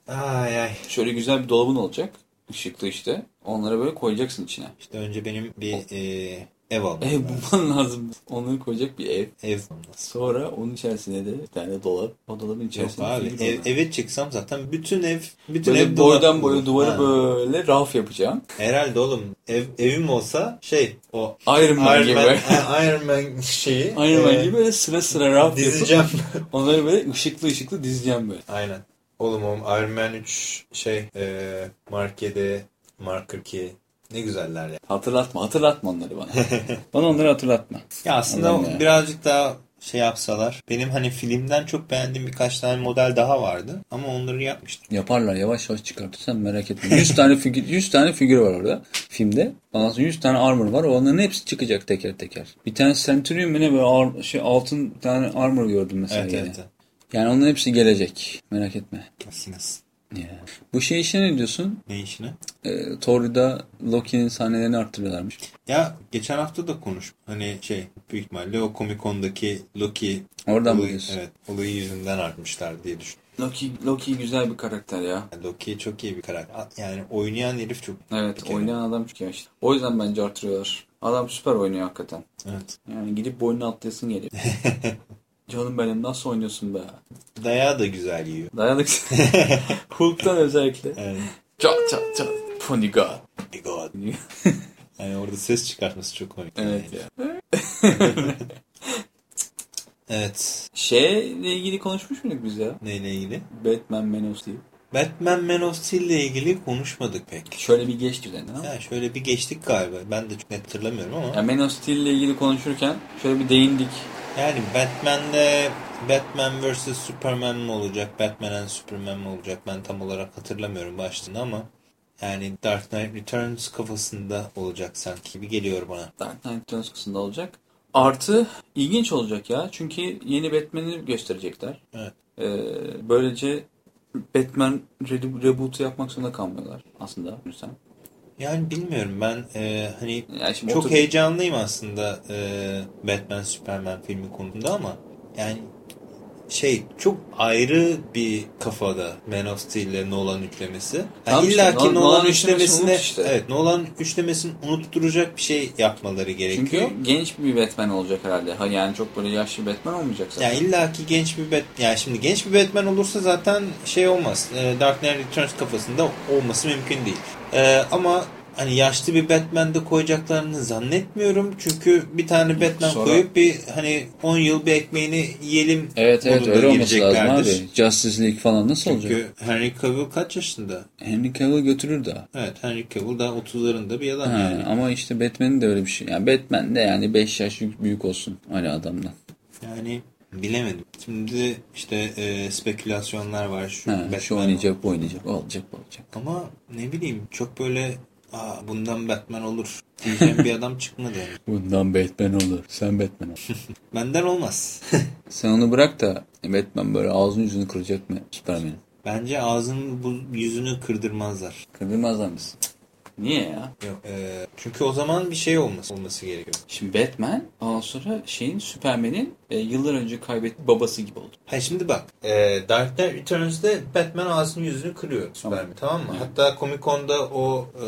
Ay ay. Şöyle güzel bir dolabın olacak. Işıklı işte. Onları böyle koyacaksın içine. İşte önce benim bir e, ev almam Ev bulman lazım. Onları koyacak bir ev. Ev. Sonra onun içerisine de bir tane dolap. O dolabın Yok içerisine abi figür ev, eve çıksam zaten bütün ev bütün Böyle ev boydan boya duvarı Ha. böyle raf yapacağım. Herhalde oğlum ev, evim olsa şey o Iron Man gibi. Man, Iron Man şeyi Iron Man e, gibi böyle sıra sıra raf yapıp dizeceğim. onları böyle ışıklı ışıklı dizeceğim böyle. Aynen. Oğlum o Iron Man 3 şey e, Mark 7 Mark 42 ne güzeller ya. Hatırlatma hatırlatma onları bana. bana onları hatırlatma. Ya aslında Allah'ım ya. birazcık daha şey yapsalar. Benim hani filmden çok beğendiğim birkaç tane model daha vardı. Ama onları yapmıştım. Yaparlar yavaş yavaş çıkartırsan merak etme. 100 tane figür 100 tane figür var orada filmde. Ondan sonra 100 tane armor var. Onların hepsi çıkacak teker teker. Bir tane Centurion mu ne böyle ar- şey altın tane armor gördüm mesela Evet yine. evet. evet. Yani onların hepsi gelecek. Merak etme. Kesin Ya. Bu şey işine ne diyorsun? Ne işine? Ee, Thor'da Loki'nin sahnelerini arttırıyorlarmış. Ya geçen hafta da konuş. Hani şey büyük ihtimalle o Comic Con'daki Loki Oradan mı olayı, evet, olayı yüzünden artmışlar diye düşün. Loki, Loki güzel bir karakter ya. Loki çok iyi bir karakter. Yani oynayan herif çok. Evet oynayan adam çok iyi işte. O yüzden bence artırıyorlar. Adam süper oynuyor hakikaten. Evet. Yani gidip boynuna atlayasın geliyor. Canım benim nasıl oynuyorsun be? Dayağı da güzel yiyor. Dayanık. Hulk'tan özellikle. Evet. Çat çat çat. Funny God. My God. Yani orada ses çıkartması çok komik. evet yani. ya. Evet. Şeyle ilgili konuşmuş muyduk biz ya? Neyle ilgili? Batman Man of Steel. Batman Man of Steel ile ilgili konuşmadık pek. Şöyle bir geçti üzerinden ama. Ya şöyle bir geçtik galiba. Ben de çok net hatırlamıyorum ama. Ya Man of Steel ile ilgili konuşurken şöyle bir değindik. Yani Batman'de Batman vs Superman mi olacak? Batman and Superman mi olacak? Ben tam olarak hatırlamıyorum başlığını ama yani Dark Knight Returns kafasında olacak sanki gibi geliyor bana. Dark Knight Returns kısmında olacak. Artı ilginç olacak ya. Çünkü yeni Batman'i gösterecekler. Evet. Ee, böylece Batman re- reboot'u yapmak zorunda kalmıyorlar aslında. Düşünsen. Yani bilmiyorum ben e, hani Yani çok otur- heyecanlıyım aslında e, Batman Superman filmi konusunda ama yani şey çok ayrı bir kafada Man of Steel ile Nolan üçlemesi. Yani Tamam işte, illa ki Nolan- Nolan, üçlemesine işte. evet Nolan üçlemesini unutturacak bir şey yapmaları gerekiyor. Çünkü genç bir Batman olacak herhalde. Ha yani çok böyle yaşlı Batman olmayacak zaten. Yani illa ki genç bir Bat yani şimdi genç bir Batman olursa zaten şey olmaz. E, Dark Knight Returns kafasında olması mümkün değil. E, ama hani yaşlı bir Batman de koyacaklarını zannetmiyorum. Çünkü bir tane Batman Sonra- koyup bir hani 10 yıl bir ekmeğini yiyelim Evet evet öyle olması lazım abi. Justice League falan nasıl olacak? Çünkü Henry Cavill kaç yaşında? Henry Cavill götürür daha. Evet Henry Cavill daha 30'larında bir adam Ha, yani. ama işte Batman'in de öyle bir şey. Yani Batman de yani 5 yaş büyük, olsun öyle adamdan. Yani bilemedim. Şimdi işte e, spekülasyonlar var şu Ha, şu oynayacak bu oynayacak. Olacak olacak. Ama ne bileyim çok böyle Aa, bundan Batman olur diyeceğim bir adam çıkmadı yani. Bundan Batman olur. Sen Batman ol. Benden olmaz. Sen onu bırak da Batman böyle ağzını yüzünü kıracak mı Superman'in? Bence ağzının bu yüzünü kırdırmazlar. Kırdırmazlar mısın? Niye ya? Yok, e, çünkü o zaman bir şey olması olması gerekiyor. Şimdi Batman ondan sonra şeyin Superman'in e, yıllar önce kaybettiği babası gibi oldu. Ha şimdi bak e, Dark Knight Returns'de Batman ağzını yüzünü kırıyor Superman tamam mı? Evet. Hatta Comic Con'da o e,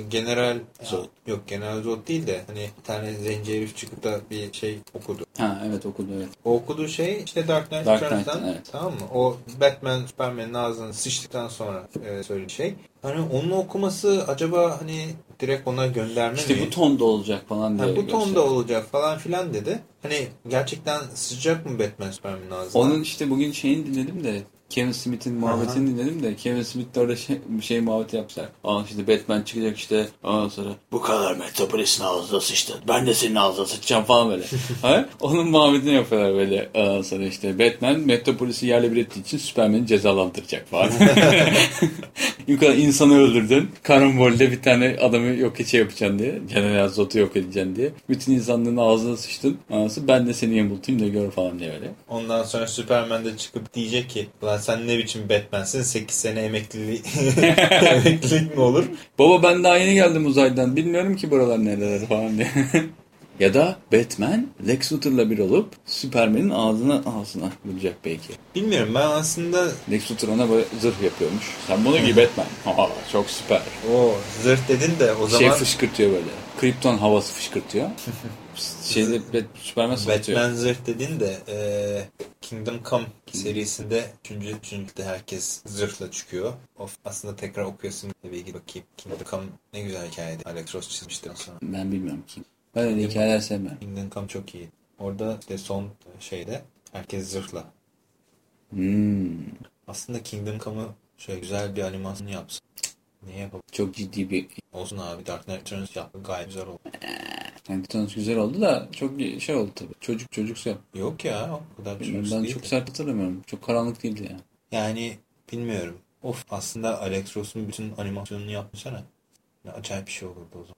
General Zod. Yok General Zod değil de hani bir tane zenci herif çıkıp da bir şey okudu. Ha evet okudu evet. O okuduğu şey işte Dark Knight Dark Returns'tan Knight'tan, evet. tamam mı? O Batman Superman'in ağzını sıçtıktan sonra e, söylediği şey. Hani onun okuması acaba hani direkt ona gönderme İşte mi? bu tonda olacak falan diye Ha, bu tonda olacak falan filan dedi. Hani gerçekten sıcak mı Batman Superman'in ağzına? Onun işte bugün şeyini dinledim de Kevin Smith'in muhabbetini dinledim de Kevin Smith de orada şey, şey muhabbeti yapmışlar. Aa işte Batman çıkacak işte ondan sonra bu kadar Metropolis'in ağzına sıçtın. Ben de senin ağzına sıçacağım falan böyle. ha? Onun muhabbetini yapıyorlar böyle. Ondan sonra işte Batman Metropolis'i yerle bir ettiği için Superman'i cezalandıracak falan. Yukarı insanı öldürdün. Karambolde bir tane adamı yok şey yapacaksın diye. General Zod'u yok edeceksin diye. Bütün insanlığın ağzına sıçtın. Sonra ben de seni yamultayım da gör falan diye böyle. Ondan sonra Superman de çıkıp diyecek ki Ulan sen ne biçim Batman'sin 8 sene emeklilik, emeklilik mi olur? Baba ben daha yeni geldim uzaydan. Bilmiyorum ki buralar nereler falan diye. ya da Batman Lex Luthor'la bir olup Superman'in ağzına ağzına vuracak belki. Bilmiyorum ben aslında Lex Luthor ona böyle zırh yapıyormuş. Sen bunu giy Batman. Aa, çok süper. o zırh dedin de o Şey zaman fışkırtıyor böyle. Krypton havası fışkırtıyor. Şeyde Superman satıyor. Batman zırh dedin de e, Kingdom Come serisinde 3. üçüncüde herkes zırhla çıkıyor. Of, aslında tekrar okuyasın tabii ki bakayım. Kingdom Come ne güzel hikayeydi. Alex Ross çizmişti sonra. Ben bilmiyorum ki. Ben öyle hikayeler sevmem. Kingdom Come çok iyi. Orada işte son şeyde herkes zırhla. Hmm, Aslında Kingdom Come'ı şöyle güzel bir animasyon yapsın. Niye yapalım? çok ciddi bir Olsun abi Dark Knight Returns yaptı gayet güzel oldu. yani Thanos güzel oldu da çok şey oldu tabii. Çocuk çocuksa. Yok ya o kadar şey ben değil. çok sert hatırlamıyorum. Çok karanlık değildi yani. Yani bilmiyorum. Of aslında Alex Ross'un bütün animasyonunu yapmışsana. Ne acayip bir şey olurdu o zaman.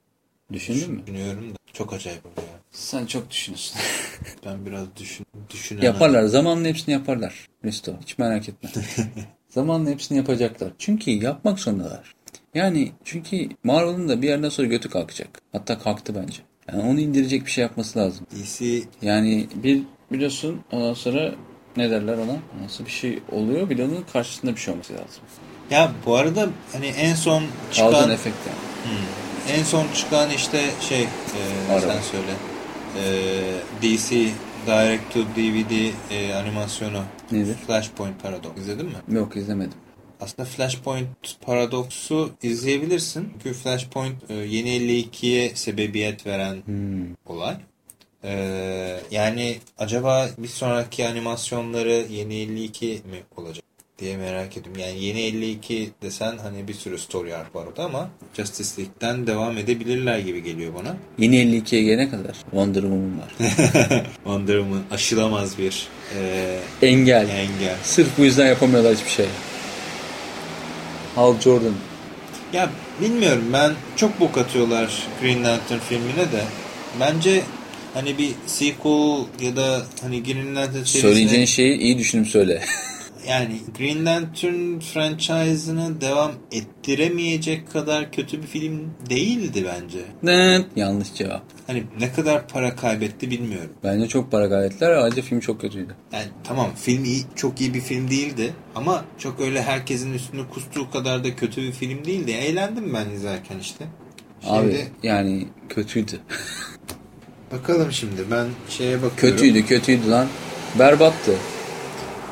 Düşündün mü? Düşünüyorum da çok acayip oldu ya. Sen çok düşünüyorsun. Ben biraz düşün, düşünemem. yaparlar. Zamanla hepsini yaparlar. Resto. Hiç merak etme. Zamanla hepsini yapacaklar. Çünkü yapmak zorundalar. Yani çünkü Marvel'ın da bir yerden sonra götü kalkacak. Hatta kalktı bence. Yani onu indirecek bir şey yapması lazım. DC Yani bir biliyorsun ondan sonra ne derler ona? Nasıl bir şey oluyor bir onun karşısında bir şey olması lazım. ya bu arada hani en son çıkan Aldan efekt yani. Hmm. en son çıkan işte şey e, Araba. sen söyle. E, DC Direct to DVD e, animasyonu Nedir? Flashpoint Paradox izledin mi? Yok izlemedim. Aslında Flashpoint Paradox'u izleyebilirsin. Çünkü Flashpoint e, yeni 52'ye sebebiyet veren Hmm. olay. Ee, yani acaba bir sonraki animasyonları yeni 52 mi olacak diye merak ediyorum. Yani yeni 52 desen hani bir sürü story arc var orada ama Justice League'den devam edebilirler gibi geliyor bana. Yeni 52'ye gelene kadar Wonder Woman var. Wonder Woman aşılamaz bir e, Engel. engel. Sırf bu yüzden yapamıyorlar hiçbir şey. Hal Jordan. Ya bilmiyorum ben çok bok atıyorlar Green Lantern filmine de. Bence hani bir sequel ya da hani Green Lantern serisine Söyleyeceğin şeyi iyi düşünüp söyle. yani Green Lantern franchise'ını devam ettiremeyecek kadar kötü bir film değildi bence. Evet. Yanlış cevap. Hani ne kadar para kaybetti bilmiyorum. Bence çok para kaybettiler. Ayrıca film çok kötüydü. Yani tamam film iyi, çok iyi bir film değildi ama çok öyle herkesin üstüne kustuğu kadar da kötü bir film değildi. Eğlendim ben izlerken işte. Abi Şimdi yani kötüydü. bakalım şimdi ben şeye bakıyorum. kötüydü kötüydü lan. Berbattı.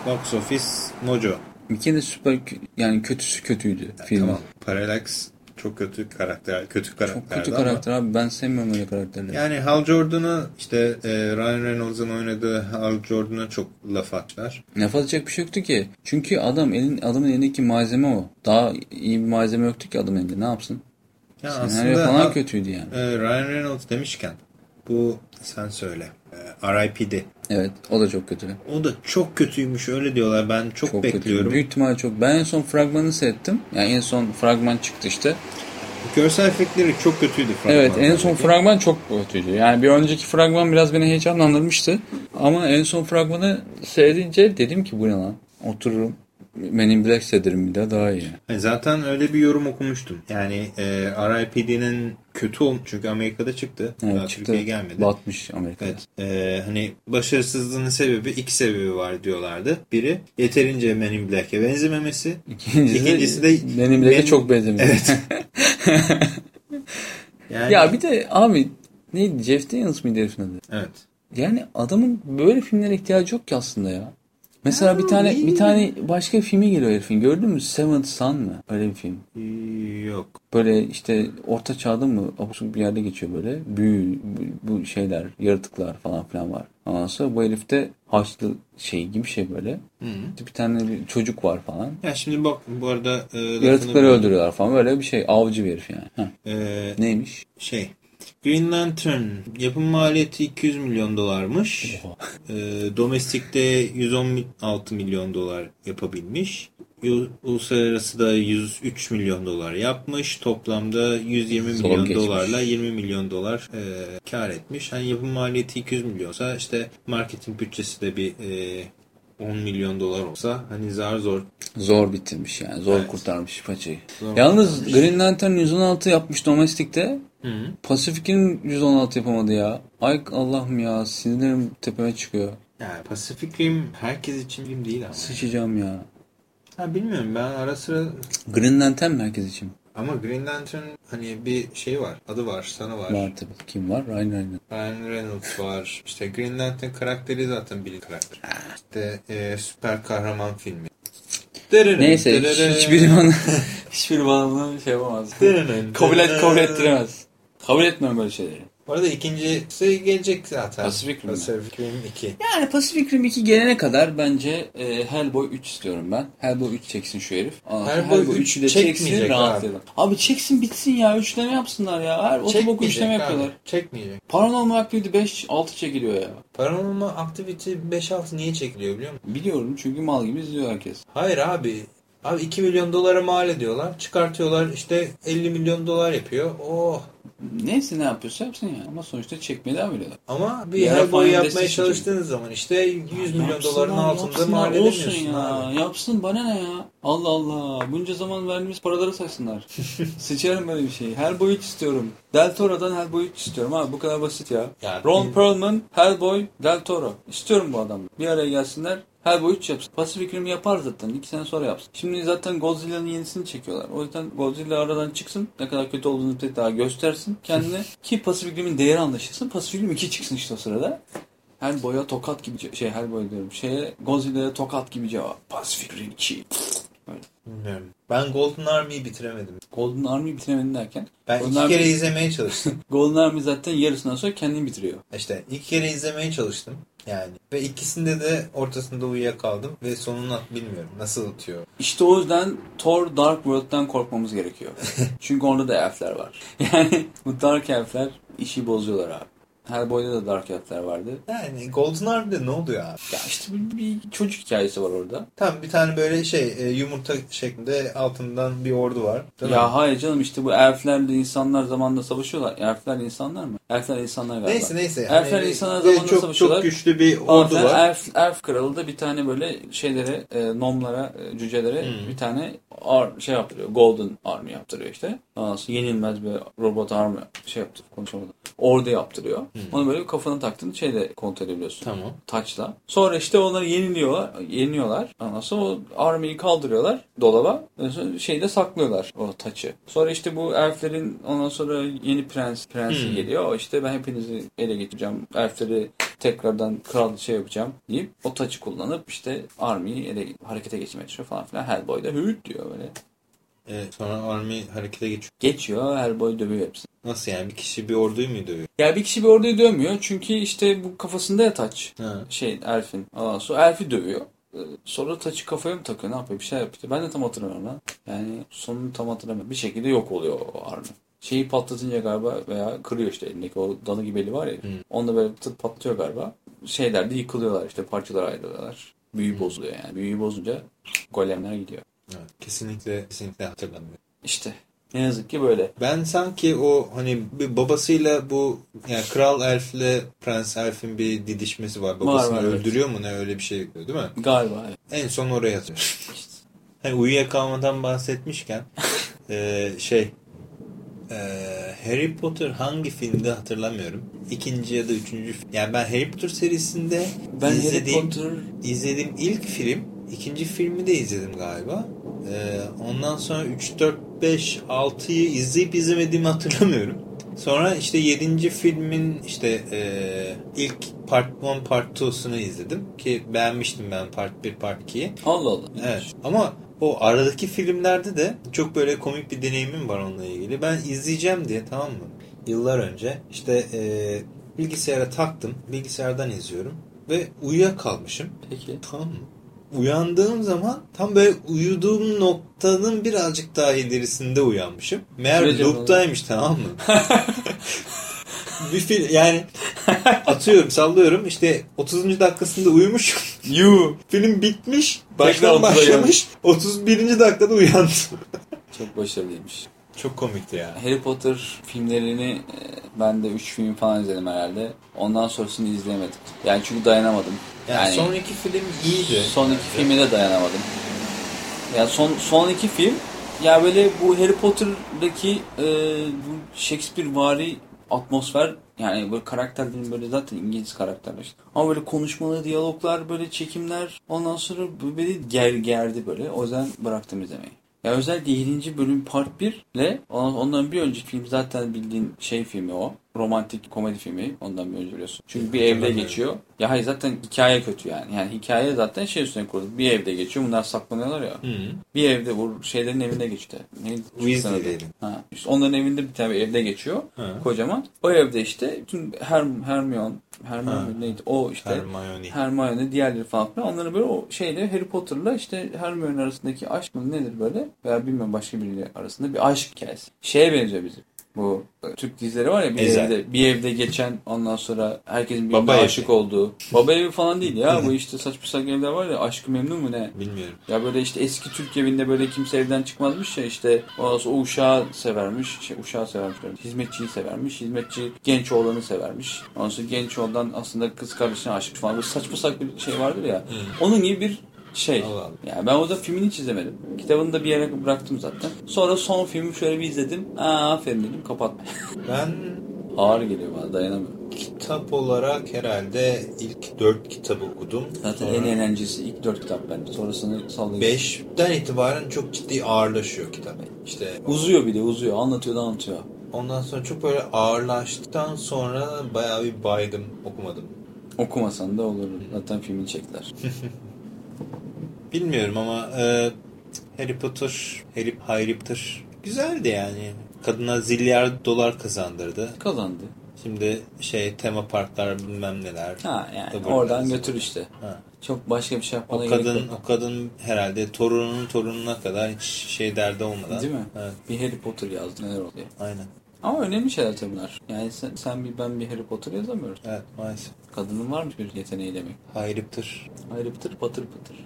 Box Office Mojo. İkinin de süper yani kötüsü kötüydü filmin. Tamam. Parallax çok kötü karakter, kötü karakterdi Çok kötü ama- karakter abi ben sevmiyorum öyle karakterleri. Yani Hal Jordan'ı işte e, Ryan Reynolds'ın oynadığı Hal Jordan'a çok laf attılar. Laf atacak bir şey yoktu ki. Çünkü adam elin adamın elindeki malzeme o. Daha iyi bir malzeme yoktu ki adamın elinde. Ne yapsın? Ya Senaryo aslında falan ha- kötüydü yani. e, Ryan Reynolds demişken bu sen söyle. E, R.I.P.D. Evet o da çok kötü. O da çok kötüymüş öyle diyorlar. Ben çok, Çok bekliyorum. kötü. Büyük ihtimal çok. Ben en son fragmanı seyrettim. Yani en son fragman çıktı işte. Görsel efektleri çok kötüydü. Evet en son fragman çok kötüydü. Yani bir önceki fragman biraz beni heyecanlandırmıştı. Ama en son fragmanı seyredince dedim ki bu ne lan? Otururum. Men in Black bir daha daha iyi. Yani Zaten öyle bir yorum okumuştum. Yani e, R.I.P.D.'nin kötü ol çünkü Amerika'da çıktı. Daha Evet çıktı. Türkiye'ye gelmedi. Batmış Amerika'da. Evet. e, hani başarısızlığının sebebi iki sebebi var diyorlardı. Biri yeterince Men in Black'e benzememesi. İkincisi, İkincisi de Men in Black'e Men- çok benzemiş. Evet. Yani, ya bir de abi neydi Jeff Daniels mıydı herifin adı? Evet. Yani adamın böyle filmlere ihtiyacı yok ki aslında ya. Mesela bir tane bir tane başka filmi geliyor herifin. Gördün mü? Seventh Son mı? Öyle bir film. Yok. Böyle işte orta çağda mı abuk bir yerde geçiyor böyle. Büyü, bu, şeyler, yaratıklar falan filan var. Ondan sonra bu herifte haçlı şey gibi şey böyle. Hı. Bir tane bir çocuk var falan. Ya şimdi bak bu arada e, Yaratıkları böldüm. öldürüyorlar falan. Böyle bir şey. Avcı bir herif yani. Heh. E, Neymiş? şey Green Lantern yapım maliyeti 200 milyon dolarmış. E, domestikte 116 milyon dolar yapabilmiş. Uluslararası da 103 milyon dolar yapmış. Toplamda 120 Zor milyon geçmiş. dolarla 20 milyon dolar e, kar etmiş. Hani yapım maliyeti 200 milyonsa işte marketing bütçesi de bir e, 10 milyon dolar olsa hani zar zor Zor bitirmiş yani. Zor Evet. kurtarmış paçayı. Zor Yalnız Green Lantern 116 yapmış domestikte. Pacific'in 116 yapamadı ya. Ay Allah'ım ya sinirlerim tepeme çıkıyor. Yani Pacific Rim herkes için film değil ama. Sıçacağım ya. Ha bilmiyorum ben ara sıra Green Lantern mi herkes için? Ama Green Lantern hani bir şey var adı var sana var. Var tabii. Kim var? Ryan Reynolds. Ryan Reynolds var. İşte Green Lantern karakteri zaten bilindik karakter. İşte e, süper kahraman filmi. Neyse hiçbiri bana hiçbiri bana bunu şey yapamaz. kabul et kabul ettiremez. Kabul etmem böyle şeyleri. Bu arada ikincisi gelecek zaten. Pacific Rim? Pacific Rim 2. Yani Pacific Rim 2 gelene kadar bence e, Hellboy 3 istiyorum ben. Hellboy 3 çeksin şu herif. Aa, Hellboy Hellboy 3 3'ü de çeksin çekmeyecek rahatlayalım. Abi. abi çeksin bitsin ya. Üçleme yapsınlar ya. Her otoboku üçleme yapıyorlar. Çekmeyecek. Paranormal Activity 5 6 çekiliyor ya. Paranormal Activity 5-6 niye çekiliyor biliyor musun? Biliyorum çünkü mal gibi izliyor herkes. Hayır abi. Abi 2 milyon dolara mal ediyorlar. Çıkartıyorlar işte 50 milyon dolar yapıyor. Oh. Neyse ne yapıyorsa yapsın ya. Ama sonuçta çekmeye devam ediyorlar. Ama bir Hellboy falan yapmaya çalıştığınız zaman işte 100 milyon Yapsınlar, doların altında yapsınlar, mal olsun edemiyorsun ya. abi. Yapsın bana ne ya. Allah Allah. Bunca zaman verdiğimiz paraları saysınlar. Sıçarım böyle bir şeyi. Hellboy 3 istiyorum. Del Toro'dan Hellboy 3 istiyorum abi. Bu kadar basit ya. Ya, Ron Perlman, Hellboy, Del Toro. İstiyorum bu adamı. Bir araya gelsinler. Hellboy 3 yapsın. Pacific Rim yapar zaten. 2 sene sonra yapsın. Şimdi zaten Godzilla'nın yenisini çekiyorlar. O yüzden Godzilla aradan çıksın. Ne kadar kötü olduğunu bir daha göstersin kendine. Ki Pacific Rim'in değeri anlaşılsın. Pacific Rim 2 çıksın işte o sırada. Hellboy'a tokat gibi şey Hellboy diyorum. Şeye Godzilla'ya tokat gibi cevap. Pacific Rim 2. Bilmiyorum. Ben Golden Army'yi bitiremedim. Golden Army bitiremedin derken. Ben Golden iki Army- kere izlemeye çalıştım. Golden Army zaten yarısından sonra kendini bitiriyor. İşte iki kere izlemeye çalıştım. Yani ve ikisinde de ortasında uyuyakaldım ve sonunu bilmiyorum nasıl atıyor. İşte o yüzden Thor Dark World'dan korkmamız gerekiyor. Çünkü orada da elfler var. Yani bu Dark elfler işi bozuyorlar abi. Hellboy'da da Dark elfler vardı. Yani Golden Army'de ne oluyor abi? Ya işte bir, bir çocuk hikayesi var orada. Tam bir tane böyle şey e, yumurta şeklinde altından bir ordu var. Değil mi? Ya hayır canım işte bu elflerle insanlar zamanında savaşıyorlar. Elfler insanlar mı? Elfler insanlar galiba. Neyse neyse. Elfler Hani insanlar ve zamanında çok, savaşıyorlar. Çok güçlü bir ordu filan. var. Elf, elf kralı da bir tane böyle şeylere, e, nomlara, e, cücelere Hmm. bir tane ar, şey yaptırıyor. Golden Army yaptırıyor işte. Sonra yenilmez bir robot army şey yaptı konuşamadım. Ordu yaptırıyor. Onu böyle kafana taktığın şeyle kontrol edebiliyorsun. Hmm. Tamam. Taçla. Sonra işte onları yeniliyorlar. Yeniliyorlar. Sonra o army'yi kaldırıyorlar dolaba. Şeyde saklıyorlar o taçı. Sonra işte bu elflerin ondan sonra yeni prens prensi Hmm. geliyor. İşte ben hepinizi ele getireceğim. Elfleri tekrardan kral şey yapacağım deyip o taçı kullanıp işte army'yi ele harekete geçirmeye çalışıyor falan filan. Hellboy da hüt diyor böyle. Evet, sonra army harekete geçiyor. Geçiyor Hellboy dövüyor hepsini. Nasıl yani? Bir kişi bir orduyu mu dövüyor? Ya bir kişi bir orduyu dövmüyor. Çünkü işte bu kafasında ya taç. Ha. şey Elf'in. Ondan sonra Elf'i dövüyor. Ee, Sonra taçı kafaya mı takıyor ne yapıyor bir şey yapıyor. Ben de tam hatırlamıyorum lan. Yani sonunu tam hatırlamıyorum. Bir şekilde yok oluyor o army. Şeyi patlatınca galiba veya kırıyor işte elindeki o dalı gibi eli var ya. Onda böyle tıt patlıyor galiba. Şeyler de yıkılıyorlar işte parçalara ayrılıyorlar. Büyü bozuluyor yani. Büyüyü bozunca golemler gidiyor. Evet, kesinlikle kesinlikle hatırlamıyorum. İşte ne yazık ki böyle. Ben sanki o hani bir babasıyla bu yani kral elfle prens elfin bir didişmesi var. Babasını var, evet. öldürüyor mu ne öyle bir şey yapıyor değil mi? Galiba evet. En son oraya atıyor. İşte. Hani uyuyakalmadan bahsetmişken eee, şey eee, Harry Potter hangi filmde hatırlamıyorum. İkinci ya da üçüncü film. Yani ben Harry Potter serisinde Ben Harry izlediğim, Potter izlediğim ilk film ikinci filmi de izledim galiba. Eee, ondan sonra 3, 4, 5, 6'yı izleyip izlemediğimi hatırlamıyorum. Sonra işte 7. filmin işte eee, ilk part 1 part 2'sunu izledim. Ki beğenmiştim ben part 1 part 2'yi. Allah Allah. Evet ama o aradaki filmlerde de çok böyle komik bir deneyimim var onunla ilgili. Ben izleyeceğim diye tamam mı? Yıllar önce işte eee, bilgisayara taktım. Bilgisayardan izliyorum. Ve uyuyakalmışım. Peki. Tamam mı? Uyandığım zaman tam böyle uyuduğum noktanın birazcık daha ilerisinde uyanmışım. Meğer Sürece loop'taymış tamam mı? bir film yani atıyorum sallıyorum işte 30. dakikasında uyumuşum. You. Film bitmiş. Baştan başlamış. 31. dakikada uyandım. Çok başarılıymış. Çok komikti ya. Harry Potter filmlerini e, ben de 3 film falan izledim herhalde. Ondan sonrasını izleyemedim. Yani çünkü dayanamadım. Yani, Yani, son iki film iyiydi. son iki filme de dayanamadım. Yani son son iki film ya böyle bu Harry Potter'daki e, bu Shakespeare vari atmosfer yani böyle karakterlerin böyle zaten İngiliz karakterler işte. Ama böyle konuşmalı diyaloglar böyle çekimler ondan sonra beni ger gerdi böyle. O yüzden bıraktım izlemeyi. Ya özellikle 7. bölüm part 1 ile ondan bir önceki film zaten bildiğin şey filmi o. Romantik komedi filmi ondan bir önce biliyorsun. Çünkü bir evde geçiyor. Ya hayır zaten hikaye kötü yani. Yani hikaye zaten şey üstüne kurulu. Bir evde geçiyor. Bunlar saklanıyorlar ya. Hı. Bir evde bu şeylerin evinde geçti. Weasley'lerin. Ha. İşte onların evinde bir tane evde geçiyor. Ha. Kocaman. O evde işte bütün Herm Hermione Hermione Ha. neydi? O işte Hermione. Hermione diğerleri falan filan. Onların böyle o şeyle Harry Potter'la işte Hermione arasındaki aşk mı nedir böyle? Veya bilmiyorum başka biriyle arasında bir aşk hikayesi. Şeye benziyor bizim. Bu Türk dizileri var ya bir Ezel. evde bir evde geçen ondan sonra herkesin birbirine Baba evi. aşık olduğu. Baba evi falan değil ya. bu işte saçma sapan evler var ya aşkı memnun mu ne? Bilmiyorum. Ya böyle işte eski Türk evinde böyle kimse evden çıkmazmış ya işte ondan sonra o uşağı severmiş. Şey, uşağı severmiş. Hizmetçiyi severmiş. Hizmetçi genç oğlanı severmiş. Ondan sonra genç oğlan aslında kız kardeşine aşık falan. Böyle saçma sapan bir şey vardır ya. Onun gibi bir şey. Allah Allah. Yani ben o da filmini hiç izlemedim. Kitabını da bir yere bıraktım zaten. Sonra son filmi şöyle bir izledim. Aa aferin dedim kapatma. Ben Ağır geliyor bana dayanamıyorum. kitap olarak herhalde ilk dört kitabı okudum. Zaten Sonra en eğlencesi ilk dört kitap bence. Sonrasını sallayın. Beşten itibaren çok ciddi ağırlaşıyor kitap. İşte Uzuyor bir de uzuyor. Anlatıyor da anlatıyor. ondan sonra çok böyle ağırlaştıktan sonra bayağı bir baydım okumadım. Okumasan da olur. Zaten filmini çektiler. Bilmiyorum ama e, Harry Potter, Harry, Harry Potter güzeldi yani. Kadına zilyar dolar kazandırdı. Kazandı. Şimdi şey tema parklar bilmem neler. Ha yani oradan biraz. götür işte. Ha. Çok başka bir şey yapmana O gerek kadın yok. o kadın herhalde torununun torununa kadar hiç şey derdi olmadan. Değil mi? Evet, Bir Harry Potter yazdı neler oluyor. aynen. Ama önemli şeyler tabii bunlar. Yani sen, sen bir ben bir Harry Potter yazamıyoruz. Evet maalesef. Kadının varmış bir yeteneği demek. Harry Potter patır patır.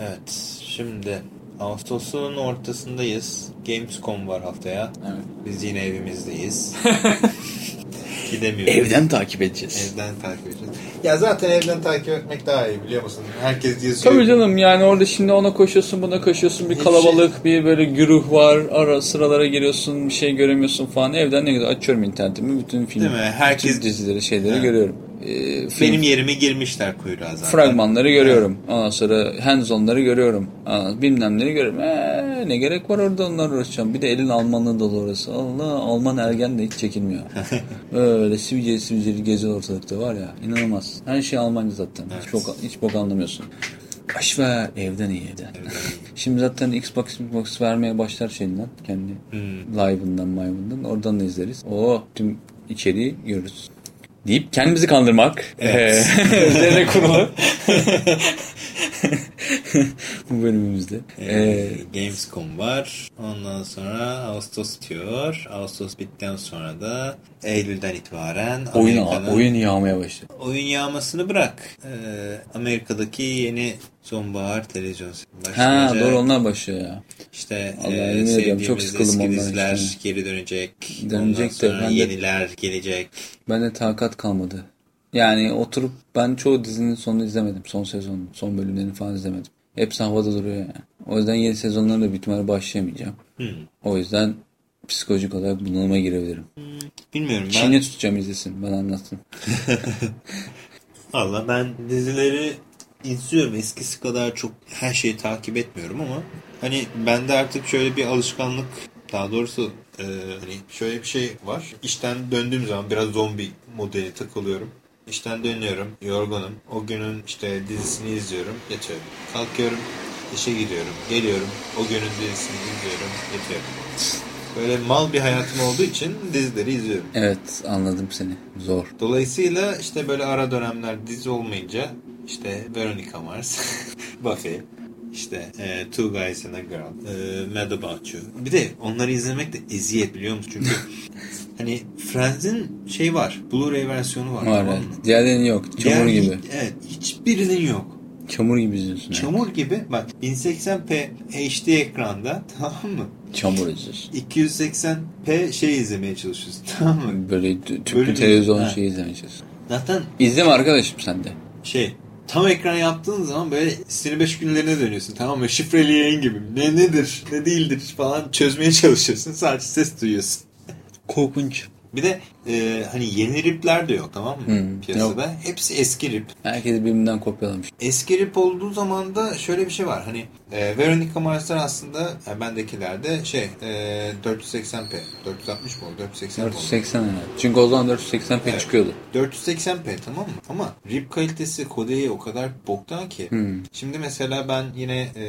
Evet şimdi Ağustos'un ortasındayız. Gamescom var haftaya. Evet. Biz yine evimizdeyiz. Gidemiyoruz. Evden takip edeceğiz. Evden takip edeceğiz. Ya zaten evden takip etmek daha iyi biliyor musun? Herkes yazıyor. Tabii canım yani orada şimdi ona koşuyorsun buna koşuyorsun bir Hiç kalabalık bir böyle güruh var ara sıralara giriyorsun bir şey göremiyorsun falan evden ne güzel açıyorum internetimi bütün film Değil mi? Herkes- bütün dizileri şeyleri Evet. görüyorum. Ee, film Benim yerime girmişler kuyruğa zaten. fragmanları görüyorum. Ondan sonra hands on'ları görüyorum. Aa, bilmemleri görüyorum. Ee, ne gerek var orada onlarla uğraşacağım? Bir de elin Almanlığı dolu orası Allah Alman ergen de hiç çekinmiyor. Öyle sivilceli sivilceli geziyor ortalıkta var ya inanılmaz. Her şey Almanca zaten. Hiç, bok, hiç bok anlamıyorsun. Baş ver evden iyi evden. Şimdi zaten Xbox Xbox vermeye başlar şeyinden kendi Hmm. live'ından maymundan oradan da izleriz. O tüm içeriği görürüz. Deyip kendimizi kandırmak Evet. eee, üzerine kurulu bu bölümümüzde. Ee, Eee, Gamescom var. Ondan sonra Ağustos bitiyor. Ağustos bittikten sonra da Eylül'den itibaren oyun, oyun yağmaya başladı. oyun yağmasını bırak. Ee, Amerika'daki yeni sonbahar televizyon Ha başlayacak. doğru onlar başlıyor ya. İşte Vallahi e, sevdiğimiz çok eski diziler işte. geri dönecek. Dönecek de Ondan sonra ben de- yeniler gelecek. Bende takat kalmadı. Yani oturup ben çoğu dizinin sonunu izlemedim. Son sezon, son bölümlerini falan izlemedim. Hepsi havada duruyor yani. O yüzden yeni sezonlara da ihtimalle başlayamayacağım. Hmm. O yüzden psikolojik olarak bunalıma girebilirim. Bilmiyorum ben. Çin'e tutacağım izlesin. Bana anlatsın. Valla ben dizileri izliyorum. Eskisi kadar çok her şeyi takip etmiyorum ama hani bende artık şöyle bir alışkanlık daha doğrusu e, hani şöyle bir şey var. İşten döndüğüm zaman biraz zombi modeli takılıyorum. İşten dönüyorum, yorgunum. O günün işte dizisini izliyorum, yatıyorum. Kalkıyorum, işe gidiyorum, geliyorum. O günün dizisini izliyorum, yatıyorum. Böyle mal bir hayatım olduğu için dizileri izliyorum. Evet anladım seni. Zor. Dolayısıyla işte böyle ara dönemler dizi olmayınca işte Veronica Mars, Buffy, işte e, Two Guys and a Girl, e, Mad About You. Bir de onları izlemek de eziyet biliyor musun? Çünkü hani Friends'in şey var, Blu-ray versiyonu var. Var tamam mı? Diğerlerinin yok. Çamur Diğer- gibi. Evet, hiçbirinin yok. Çamur gibi izliyorsun. Çamur gibi. Bak 1080p HD ekranda tamam mı? Çamur izliyorsun. 280p şey izlemeye çalışıyorsun tamam mı? Böyle tü- tüplü Böyle bir- televizyon Ha. şeyi izlemeye çalışıyorsun. Zaten İzleme arkadaşım sen de. şey tam ekran yaptığın zaman böyle sinir beş günlerine dönüyorsun tamam mı? Şifreli yayın gibi. Ne nedir ne değildir falan çözmeye çalışıyorsun. Sadece ses duyuyorsun. Korkunç. Bir de e, hani yeni ripler de yok tamam mı Hmm, piyasada? Hepsi eski rip. Herkes birbirinden kopyalamış. Eski rip olduğu zaman da şöyle bir şey var. Hani e, Veronica Mars'lar aslında e, bendekilerde şey e, 480p. 460 mı oldu? 480 mi oldu? 480 herhalde. Çünkü o zaman 480p Evet. çıkıyordu. 480p tamam mı? Ama rip kalitesi kodeyi o kadar boktan ki. Hmm. Şimdi mesela ben yine e,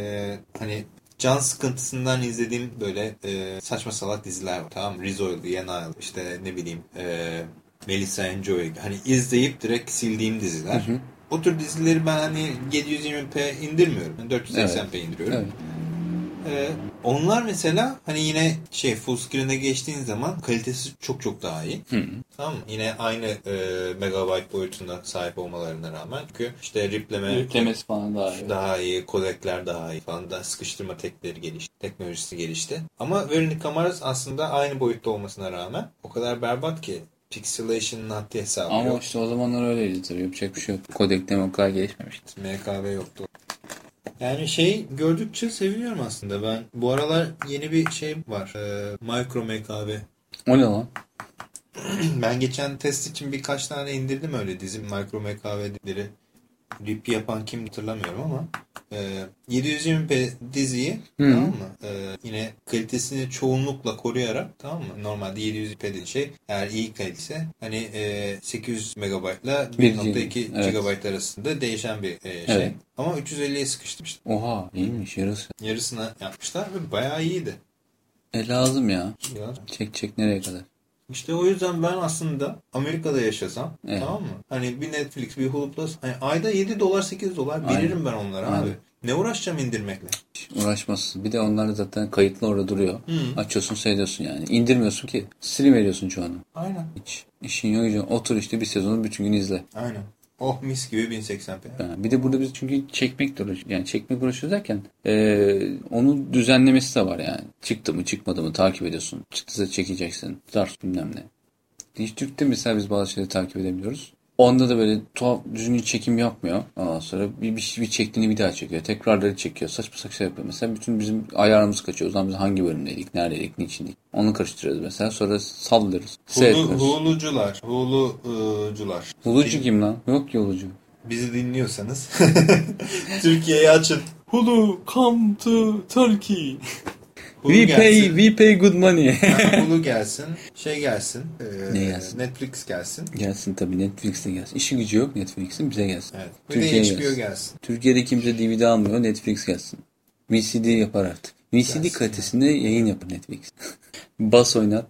hani can sıkıntısından izlediğim böyle e, saçma salak diziler var. Tamam? Rizzo'ydu, Yenayel, işte ne bileyim e, Melissa and Joey. Hani izleyip direkt sildiğim diziler. O tür dizileri ben hani 720p indirmiyorum. Yani 480p indiriyorum. Evet. Ee, onlar mesela hani yine şey full screen'e geçtiğin zaman kalitesi çok çok daha iyi. Tamam mı? Yine aynı e, megabyte boyutuna sahip olmalarına rağmen. Çünkü işte ripleme Yüklemesi falan daha iyi. daha iyi, kodekler daha iyi falan da sıkıştırma tekleri gelişti, teknolojisi gelişti. Ama Veronica Mars aslında aynı boyutta olmasına rağmen o kadar berbat ki pixelation'ın haddi hesabı Ama yok. işte o zamanlar öyleydi tabii. Yapacak bir şey yok. Kodekleme o kadar gelişmemişti. MKB yoktu. Yani şey gördükçe seviniyorum aslında ben. Bu aralar yeni bir şey var. Ee, micro MKB. O ne lan? Ben geçen test için birkaç tane indirdim öyle dizim Micro MKB'leri. Rip yapan kim hatırlamıyorum ama e, 720p diziyi tamam mı? E, yine kalitesini çoğunlukla koruyarak tamam mı? Normalde 720p dediği şey eğer iyi kalitese hani e, 800 megabaytla Bir 1.2 evet. GB arasında değişen bir e, şey. Evet. Ama 350'ye sıkıştırmıştı. Oha iyiymiş yarısı. Yarısına yapmışlar ve bayağı iyiydi. E lazım ya. Ya. Çek çek nereye kadar? İşte o yüzden ben aslında Amerika'da yaşasam Evet. tamam mı? Hani bir Netflix, bir Hulu Plus hani ayda 7 dolar 8 dolar Aynen. veririm ben onlara Aynen. abi. Ne uğraşacağım indirmekle? Uğraşmazsın. Bir de onlar zaten kayıtlı orada duruyor. Hı. Açıyorsun seyrediyorsun yani. İndirmiyorsun ki. Silim veriyorsun çoğunu. Aynen. Hiç işin yok. Otur işte bir sezonu bütün gün izle. Aynen. Oh mis gibi 1080p. Ha, Bir de burada biz çünkü çekmek uğraş yani çekmek uğraşıyoruz derken eee onu düzenlemesi de var yani. Çıktı mı çıkmadı mı takip ediyorsun. Çıktıysa çekeceksin. Zart bilmem ne. Dijitürk'te mesela biz bazı şeyleri takip edemiyoruz. Onda da böyle tuhaf düzgün çekim yapmıyor. Ondan sonra bir, bir, bir çektiğini bir daha çekiyor. Tekrarları çekiyor. Saçma saçma şey yapıyor. Mesela bütün bizim ayarımız kaçıyor. O zaman biz hangi bölümdeydik, neredeydik, niçindik. Onu karıştırıyoruz mesela. Sonra sallıyoruz. Hulu, hulucular. Hulucular. Hulucu kim lan? Yok ki hulucu. Bizi dinliyorsanız Türkiye'yi açın. Hulu come to Turkey. Hulu we gelsin. pay, we pay good money. Hulu gelsin. Şey gelsin. ee, Ne gelsin? Netflix gelsin. gelsin tabii Netflix'e gelsin. İşi gücü yok Netflix'in bize gelsin. Evet. Türkiye'ye de HBO gelsin. gelsin. Türkiye'de kimse DVD almıyor. Netflix gelsin. VCD yapar artık. VCD Gelsin kalitesinde yayın yapar Netflix. Bas oynat.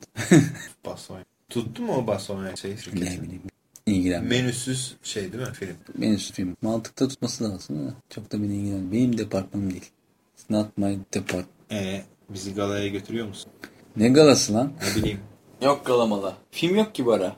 Bas oyun. Tuttu mu o bas oynayan şey? ne şirketi? bileyim. İlgilenmiyor. Menüsüz şey değil mi film? Benim film. Mantıkta tutması lazım ama çok da beni ilgilenmiyor. Benim departmanım değil. It's not my department. Ee, bizi galaya götürüyor musun? Ne galası lan? Ne bileyim. Yok galamala. Film yok ki bara.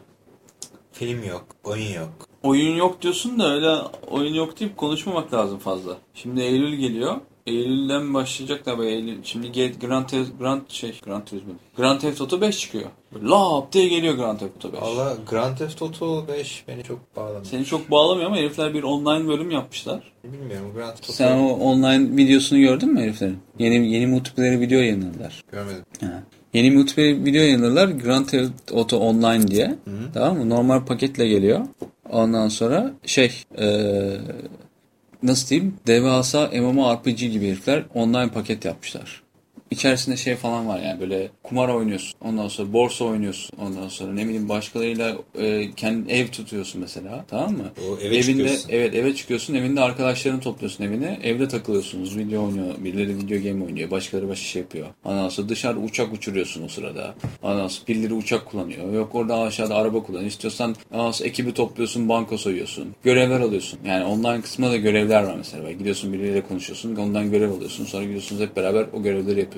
Film yok. Oyun yok. Oyun yok diyorsun da öyle oyun yok deyip konuşmamak lazım fazla. Şimdi Eylül geliyor. Eylül'den başlayacak tabii Eylül. Şimdi Get Grand Theft Grand şey Grand Turismo. Grand Theft Auto 5 çıkıyor. Lap diye geliyor Grand Theft Auto 5. Valla Grand Theft Auto 5 beni çok bağladı. Seni çok bağlamıyor ama herifler bir online bölüm yapmışlar. Bilmiyorum Grand Theft Auto Sen o online videosunu gördün mü heriflerin? Yeni yeni multiplayer video yayınladılar. görmedim. Ha. Yeni multiplayer video yayınladılar Grand Theft Auto Online diye. Tamam mı? Normal paketle geliyor. Ondan sonra şey eee nasıl diyeyim devasa MMORPG gibi herifler online paket yapmışlar. İçerisinde şey falan var yani böyle kumar oynuyorsun. Ondan sonra borsa oynuyorsun. Ondan sonra ne bileyim başkalarıyla e, kendi ev tutuyorsun mesela. Tamam mı? O eve evinde çıkıyorsun. evet eve çıkıyorsun. Evinde arkadaşlarını topluyorsun evine. Evde takılıyorsunuz. Video oynuyor. Birileri video game oynuyor. Başkaları başka şey yapıyor. Ondan sonra dışarı uçak uçuruyorsun o sırada. Ondan sonra birileri uçak kullanıyor. Yok orada aşağıda araba kullanıyor. İstiyorsan ondan sonra ekibi topluyorsun. Banka soyuyorsun. Görevler alıyorsun. Yani online kısmında da görevler var mesela. Gidiyorsun birileriyle konuşuyorsun. Ondan görev alıyorsun. Sonra gidiyorsunuz hep beraber o görevleri yapıyorsunuz.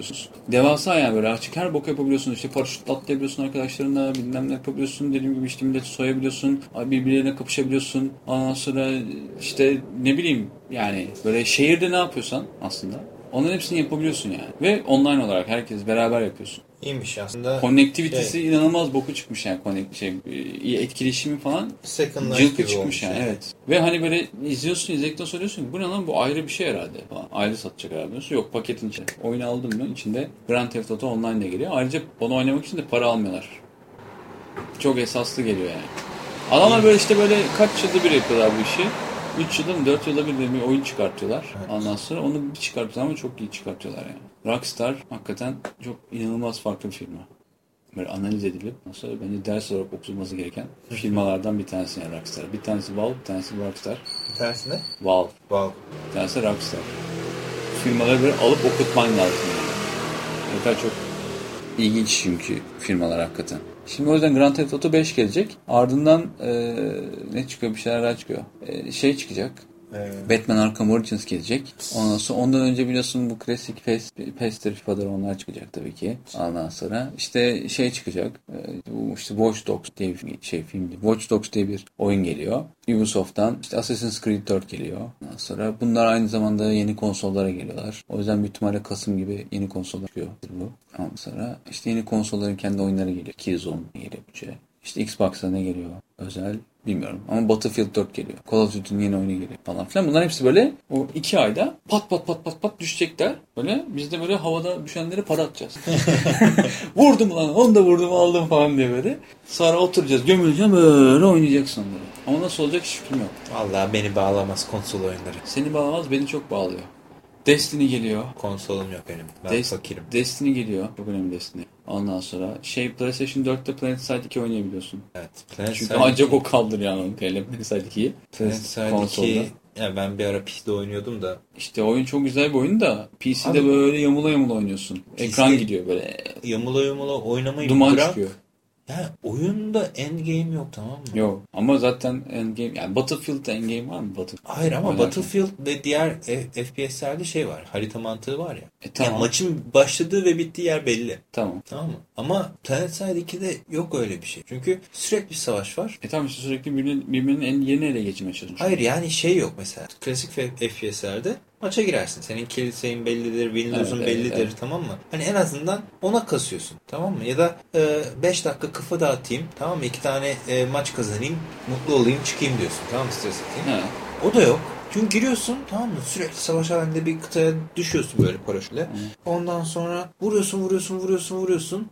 Devasa yani böyle açık her bok yapabiliyorsun. İşte paraşütle atlayabiliyorsun arkadaşlarınla. Bilmem ne yapabiliyorsun. Dediğim gibi işte milleti soyabiliyorsun. Birbirlerine kapışabiliyorsun. Ondan sonra işte ne bileyim yani böyle şehirde ne yapıyorsan aslında onların hepsini yapabiliyorsun yani. Ve online olarak herkes beraber yapıyorsun. İyiymiş aslında. Konnektivitesi Şey, inanılmaz boku çıkmış yani connect, şey, e, etkileşimi falan cılkı çıkmış yani yani. evet. Ve hani böyle izliyorsun izledikten sonra diyorsun ki bu ne lan bu ayrı bir şey herhalde falan. Ayrı satacak herhalde diyorsun. Yok paketin içinde. Oyunu aldın mı içinde Grand Theft Auto Online de geliyor. Ayrıca onu oynamak için de para almıyorlar. Çok esaslı geliyor yani. Adamlar böyle işte böyle kaç yılda bir yapıyorlar bu işi. 3 yılda mı 4 yılda bir de bir oyun çıkartıyorlar. Evet. Ondan sonra onu bir çıkartıyorlar ama çok iyi çıkartıyorlar yani. Rockstar hakikaten çok inanılmaz farklı bir firma. Böyle analiz edilip nasıl bence ders olarak okutulması gereken firmalardan bir tanesi yani Rockstar. Bir tanesi Valve, bir tanesi Rockstar. Bir tanesi ne? Valve, Wow. bir tanesi Rockstar. Firmaları böyle alıp okutman lazım yani. Ne kadar çok ilginç çünkü firmalar hakikaten. Şimdi o yüzden Grand Theft Auto 5 gelecek. Ardından eee, ne çıkıyor? Bir şeyler daha çıkıyor. Eee, şey çıkacak. Batman Arkham Origins gelecek. Ondan sonra ondan önce biliyorsun bu klasik PES, PES'tir, FIFA'dır onlar çıkacak tabii ki. Ondan sonra işte şey çıkacak. Bu işte Watch Dogs diye bir şey filmdi. Watch Dogs diye bir oyun geliyor. Ubisoft'tan işte Assassin's Creed 4 geliyor. Ondan sonra bunlar aynı zamanda yeni konsollara geliyorlar. O yüzden büyük ihtimalle Kasım gibi yeni konsollar çıkıyor bu. Ondan sonra işte yeni konsolların kendi oyunları geliyor. Killzone geliyor şey. İşte Xbox'a ne geliyor? Özel bilmiyorum. Ama Battlefield 4 geliyor. Call of Duty'nin yeni oyunu geliyor falan filan. Bunların hepsi böyle o iki ayda pat pat pat pat pat düşecekler. Böyle biz de böyle havada düşenleri para atacağız. vurdum lan onu da vurdum aldım falan diye böyle. Sonra oturacağız gömüleceğim böyle oynayacaksın onları. Ama nasıl olacak hiç fikrim yok. Vallahi beni bağlamaz konsol oyunları. Seni bağlamaz beni çok bağlıyor. Destiny geliyor. Konsolum yok benim. Ben Des- fakirim. Destiny geliyor. Çok önemli Destiny. Ondan sonra şey PlayStation 4'te Planet Side 2 oynayabiliyorsun. Evet. Planet Çünkü Side ancak 2 o kaldır yani onu Planet Side 2'yi. Planet Side konsolda. 2 ya ben bir ara PC'de oynuyordum da İşte oyun çok güzel bir oyun da PC'de Abi- böyle yamula yamula oynuyorsun. Ekran gidiyor böyle yamula yamula oynamayı duman bırak. çıkıyor. Ya oyunda endgame yok tamam mı? Yok ama zaten endgame yani Battlefield'da endgame var mı? Battlefield. Hayır ama Oynarken. Battlefield ve diğer FPS'lerde şey var. Harita mantığı var ya. E, tamam. Ya maçın başladığı ve bittiği yer belli. Tamam. Tamam mı? Ama Planet Side 2'de yok öyle bir şey. Çünkü sürekli bir savaş var. E tamam işte sürekli birbirinin, birbirinin en yerini ele geçirmeye çalışıyor. Hayır yani şey yok mesela. Klasik FPS'lerde maça girersin. Senin kiliseyin bellidir, Windows'un Evet, bellidir evet, evet. tamam mı? Hani en azından ona kasıyorsun tamam mı? Ya da 5 dakika kafa dağıtayım tamam mı? 2 tane e, maç kazanayım, mutlu olayım, çıkayım diyorsun. Tamam mı? Stres atayım. He. O da yok. Çünkü giriyorsun tamam mı? Sürekli savaş halinde bir kıtaya düşüyorsun böyle paraşütle. Ondan sonra vuruyorsun, vuruyorsun, vuruyorsun, vuruyorsun.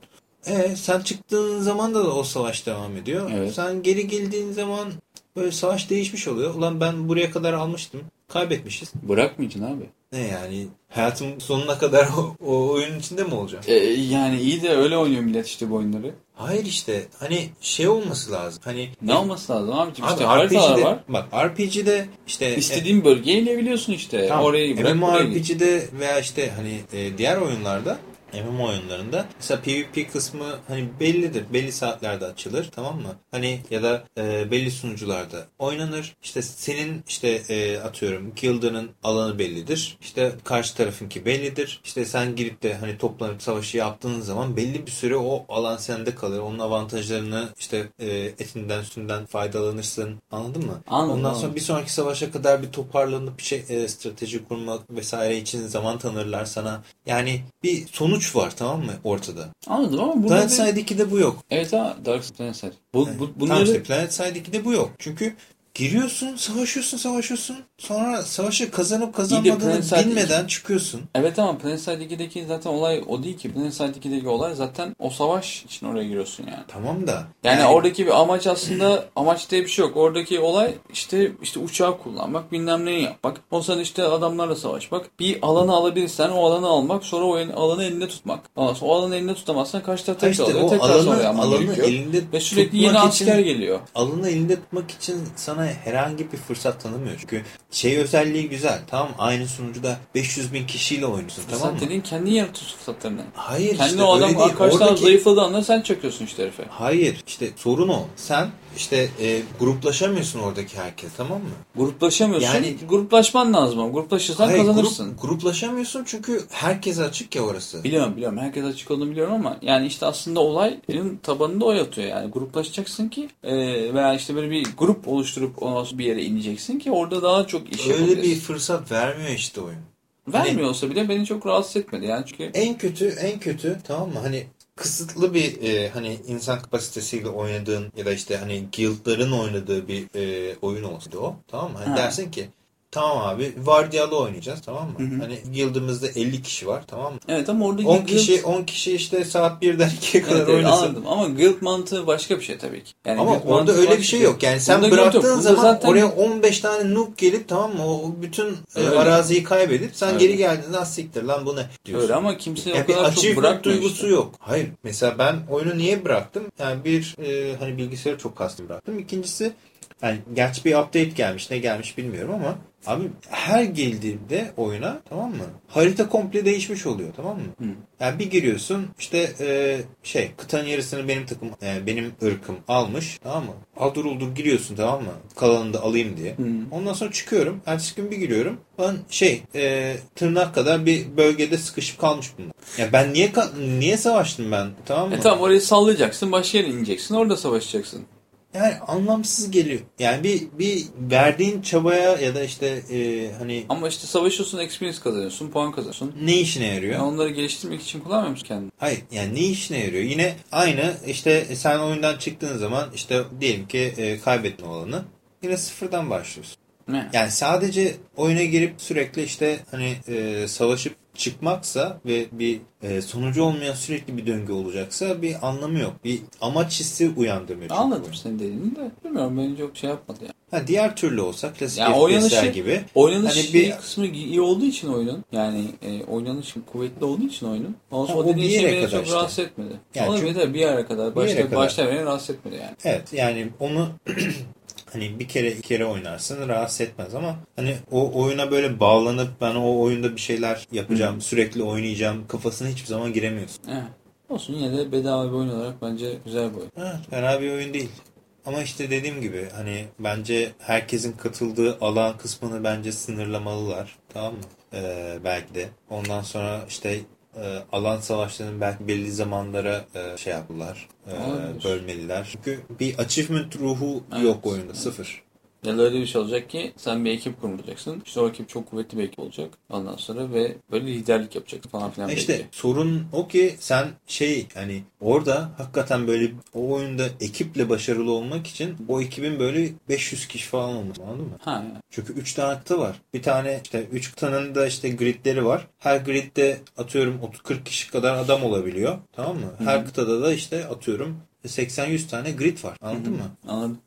E sen çıktığın zaman da, da o savaş devam ediyor. Evet. Sen geri geldiğin zaman böyle savaş değişmiş oluyor. Ulan ben buraya kadar almıştım. Kaybetmişiz. Bırakmayacaksın abi. Ne yani? Hayatım sonuna kadar o, o oyunun içinde mi olacağım? E, yani iyi de öyle oynuyor millet işte bu oyunları. Hayır işte hani şey olması lazım. Hani Ne olması lazım abicim? Abi işte RPG'de, var. bak RPG'de işte İstediğin bölgeye inebiliyorsun işte. Tamam. Orayı bırak buraya git. MMORPG'de veya işte hani e, diğer oyunlarda MMO oyunlarında mesela PvP kısmı hani bellidir. Belli saatlerde açılır tamam mı? Hani ya da e, belli sunucularda oynanır. İşte senin işte e, atıyorum guild'ının alanı bellidir. İşte karşı tarafınki bellidir. İşte sen girip de hani toplanıp savaşı yaptığın zaman belli bir süre o alan sende kalır. Onun avantajlarını işte e, etinden sütünden faydalanırsın. Anladın mı? Anladım, Ondan anladım. sonra bir sonraki savaşa kadar bir toparlanıp bir şey e, strateji kurmak vesaire için zaman tanırlar sana. Yani bir sonuç var tamam mı ortada. Anladım ama burada Planet bir- Side 2'de bu yok. Evet ha Dark Planet Side. Bu, bu, Tamam bunları işte Planet Side 2'de bu yok. Çünkü giriyorsun, savaşıyorsun, savaşıyorsun. Sonra savaşı kazanıp kazanmadığını bilmeden çıkıyorsun. Evet ama Planet Side 2'deki zaten olay o değil ki. Planet Side 2'deki olay zaten o savaş için oraya giriyorsun yani. Tamam da. Yani, oradaki bir amaç aslında amaç diye bir şey yok. Oradaki olay işte işte uçağı kullanmak, bilmem neyi yapmak. O sırada işte adamlarla savaşmak. Bir alanı alabilirsen o alanı almak, sonra o alanı elinde tutmak. Ondan sonra o alanı elinde tutamazsan karşı taraf işte alıyor. o tekrar alanı, alanı elinde Ve sürekli yeni tutmak asker için, geliyor. alanı elinde tutmak için sana herhangi bir fırsat tanımıyor. Çünkü şey özelliği güzel. Tamam aynı sunucuda 500 bin kişiyle oynuyorsun tamam Sen mı? dediğin kendi yaratıyorsun fırsatlarını. Hayır Kendi işte o adam arkadaşlar Oradaki- zayıfladığı anda sen çöküyorsun işte herife. Hayır işte sorun o. Sen işte e, gruplaşamıyorsun oradaki herkes tamam mı? Gruplaşamıyorsun. Yani- gruplaşman lazım ama. Gruplaşırsan Hayır, kazanırsın. grup- gruplaşamıyorsun çünkü herkese açık ya orası. Biliyorum biliyorum. Herkes açık olduğunu biliyorum ama yani işte aslında olayın tabanında o yatıyor. Yani gruplaşacaksın ki e, veya işte böyle bir grup oluşturup sonra bir yere ineceksin ki orada daha çok iş Öyle bir fırsat vermiyor işte oyun. Vermiyor olsa bile beni çok rahatsız etmedi yani çünkü En kötü en kötü tamam mı? Hani kısıtlı bir e, hani insan kapasitesiyle oynadığın ya da işte hani guildların oynadığı bir e, oyun olsaydı o. Tamam mı? Hani Ha. dersin ki tamam abi vardiyalı oynayacağız tamam mı? Hani guildımızda 50 kişi var tamam mı? evet ama oradaki 10 guild- kişi 10 kişi işte saat 1'den 2'ye kadar Evet, evet, oynasın. anladım ama guild mantığı başka bir şey tabii ki. Yani Ama orada öyle bir şey yok. Yani sen Bunda bıraktığın zaman zaten- oraya 15 tane noob gelip tamam mı? O bütün e, Öyle. araziyi kaybedip sen Öyle. geri geldiğinde siktir lan bu ne diyorsun. Öyle ama kimse Yani o kadar çok bırakmıyor duygusu işte. yok. Hayır. Mesela ben oyunu niye bıraktım? Yani bir e, hani bilgisayarı çok kastım bıraktım. İkincisi yani gerçi bir update gelmiş ne gelmiş bilmiyorum ama abi her girdiğimde oyuna tamam mı? Harita komple değişmiş oluyor tamam mı? Hı. Yani bir giriyorsun işte e, şey kıtanın yarısını benim takım e, benim ırkım almış tamam mı? Aldır uldur giriyorsun tamam mı? Kalanını da alayım diye. Hı. Ondan sonra çıkıyorum. Ertesi gün bir giriyorum. Ben şey e, tırnak kadar bir bölgede sıkışıp kalmış bunlar. Ya ben niye niye savaştım ben tamam mı? E tamam orayı sallayacaksın başka yere ineceksin orada savaşacaksın. Yani anlamsız geliyor. Yani bir bir verdiğin çabaya ya da işte e, hani Ama işte savaşıyorsun experience kazanıyorsun puan kazanıyorsun. ne işine yarıyor? Yani onları geliştirmek için kullanmıyor musun kendini? Hayır yani ne işine yarıyor? Yine aynı işte sen oyundan çıktığın zaman işte diyelim ki e, kaybettin o alanı. Yine sıfırdan başlıyorsun. Ne? Yani sadece oyuna girip sürekli işte hani e, savaşıp çıkmaksa ve bir e, sonucu olmayan sürekli bir döngü olacaksa bir anlamı yok. Bir amaç hissi uyandırmıyor. Anladım senin dediğini de. Bilmiyorum beni çok şey yapmadı yani. Ha, diğer türlü olsa klasik Yani oynanışı, gibi. oynanış Hani bir- kısmı iyi olduğu için oyunun yani e, oynanış kuvvetli olduğu için oyunun. Ondan sonra o dediğin bir şey yere beni kadar çok işte. rahatsız etmedi. Yani çünkü- bir yere kadar. Bir yere Başta, kadar. başta beni rahatsız etmedi yani. Evet yani onu hani bir kere iki kere oynarsın rahatsız etmez ama hani o oyuna böyle bağlanıp ben o oyunda bir şeyler yapacağım, sürekli oynayacağım kafasına hiçbir zaman giremiyorsun. Evet. Olsun yine de bedava bir oyun olarak bence güzel bir oyun. Ha, fena bir oyun değil. Ama işte dediğim gibi hani bence herkesin katıldığı alan kısmını bence sınırlamalılar. Tamam mı? Ee, belki de. Ondan sonra işte e, alan savaşlarının belki belli zamanlara e, şey yaptılar. E, Olabilir. bölmeliler. Çünkü bir achievement ruhu Evet. yok oyunda. Sıfır. Ya da öyle bir şey olacak ki sen bir ekip kurulacaksın. İşte o ekip çok kuvvetli bir ekip olacak. Ondan sonra ve böyle liderlik yapacaksın falan filan. İşte belki. sorun o ki sen şey hani orada hakikaten böyle o oyunda ekiple başarılı olmak için o ekibin böyle 500 kişi falan olması anladın mı? Ha yani. Çünkü 3 tane kıta var. Bir tane işte 3 kıtanın da işte gridleri var. Her gridde atıyorum 30-40 kişi kadar adam olabiliyor. Tamam mı? Her kıtada da işte atıyorum 80-100 tane grid var. Anladın mı? Anladım.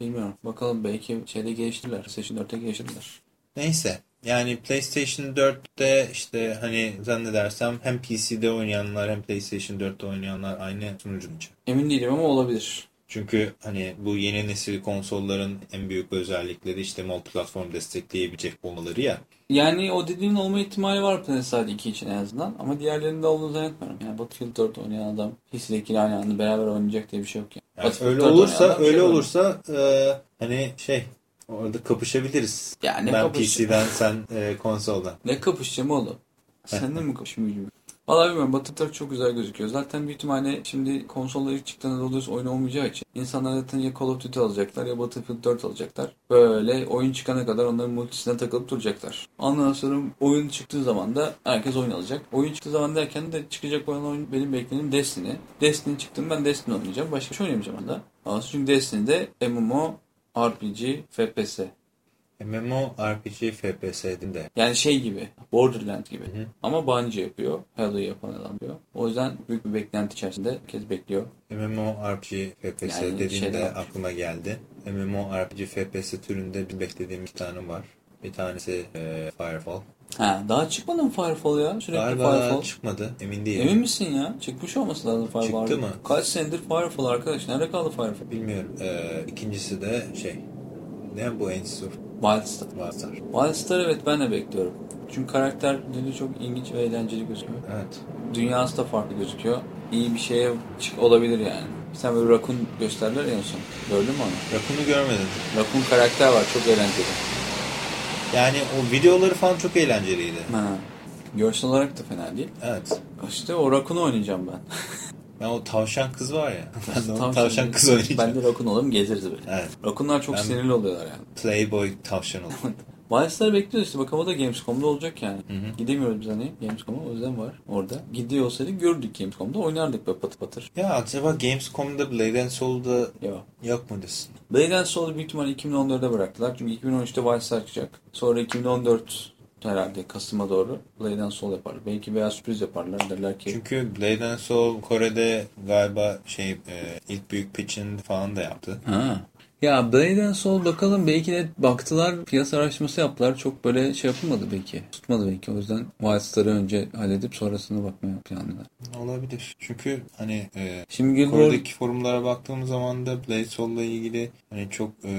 Bilmiyorum. Bakalım belki şeyde geliştirirler. PlayStation 4'te geliştirirler. Neyse. Yani PlayStation 4'te işte hani zannedersem hem PC'de oynayanlar hem PlayStation 4'te oynayanlar aynı sunucunun için. Emin değilim ama olabilir. Çünkü hani bu yeni nesil konsolların en büyük özellikleri işte multiplatform destekleyebilecek olmaları ya. Yani o dediğin olma ihtimali var PlayStation 2 için en azından. Ama diğerlerinde olduğunu zannetmiyorum. Yani Battlefield 4 oynayan adam PC'dekiyle aynı anda beraber oynayacak diye bir şey yok yani. Yani öyle 4 olursa öyle şey olursa e, hani şey orada kapışabiliriz. Yani ben kapış- PC'den sen e, konsoldan. Ne kapışacağım oğlum? Sen de mi kapışmayacağım? Valla bilmiyorum Battlefield 4 çok güzel gözüküyor. Zaten büyük ihtimalle şimdi konsollar ilk çıktığında doğru düzgün oyun olmayacağı için insanlar zaten ya Call of Duty alacaklar ya Battlefield 4 alacaklar. Böyle oyun çıkana kadar onların multisine takılıp duracaklar. Ondan sonra oyun çıktığı zaman da herkes oyun alacak. Oyun çıktığı zaman derken de çıkacak olan oyun benim beklediğim Destiny. Destiny çıktı mı ben Destiny oynayacağım. Başka bir şey oynamayacağım onda. Çünkü Destiny'de MMO, RPG, FPS. MMORPG FPS'de de. Yani şey gibi, Borderlands gibi. Ama Bungie yapıyor, Halo'yu yapan adam yapıyor. O yüzden büyük bir beklenti içerisinde herkes bekliyor. MMORPG FPS Yani dediğinde şeyler aklıma geldi. MMORPG FPS türünde bir beklediğim iki tane var. Bir tanesi e, Firefall. Ha, daha çıkmadı mı Firefall ya? Sürekli Galiba Firefall. çıkmadı. Emin değilim. Emin misin ya? Çıkmış olması lazım Firefall. Çıktı mı? Kaç senedir Firefall arkadaş? Nerede kaldı Firefall? Bilmiyorum. E, ikincisi de şey. Ne bu of Wildstar. Wildstar. Wildstar evet ben de bekliyorum. Çünkü karakterleri çok ilginç ve eğlenceli gözüküyor. Evet. Dünyası da farklı gözüküyor. İyi bir şeye çık olabilir yani. Sen böyle Raccoon gösterdiler en son. Gördün mü onu? Rakun'u görmedim. Raccoon karakter var çok eğlenceli. Yani o videoları falan çok eğlenceliydi. Ha. Görsel olarak da fena değil. Evet. İşte o Raccoon'u oynayacağım ben. Ben o tavşan kız var ya. Ben de Tavşan- tavşan kız oynayacağım. Ben de Raccoon olurum gezeriz böyle. Evet. Raccoon'lar çok Ben- sinirli oluyorlar yani. Playboy tavşan oldu. Wildstar'ı bekliyoruz işte. Bakalım o da Gamescom'da olacak yani. Gidemiyoruz biz hani Gamescom'a. O yüzden var orada. Gidiyor olsaydı gördük Gamescom'da. Oynardık böyle patır patır. ya acaba Gamescom'da Blade and Soul'da Yok. yok mu desin? Blade and Soul'u büyük ihtimalle 2014'e bıraktılar. Çünkü 2013'te Wildstar çıkacak. Sonra 2014 herhalde Kasım'a doğru Blade and Soul yaparlar. Belki veya sürpriz yaparlar. Derler ki Çünkü Blade and Soul Kore'de galiba şey e, ilk büyük pitch'in falan da yaptı. Ha. Ya Blade and Soul bakalım belki de baktılar piyasa araştırması yaptılar. Çok böyle şey yapılmadı belki. Tutmadı belki. O yüzden Wildstar'ı önce halledip sonrasını bakmaya planladılar. Olabilir. Çünkü hani e, Şimdi Wars Kore'deki forumlara baktığım zaman da Blade Soul'la ilgili hani çok e,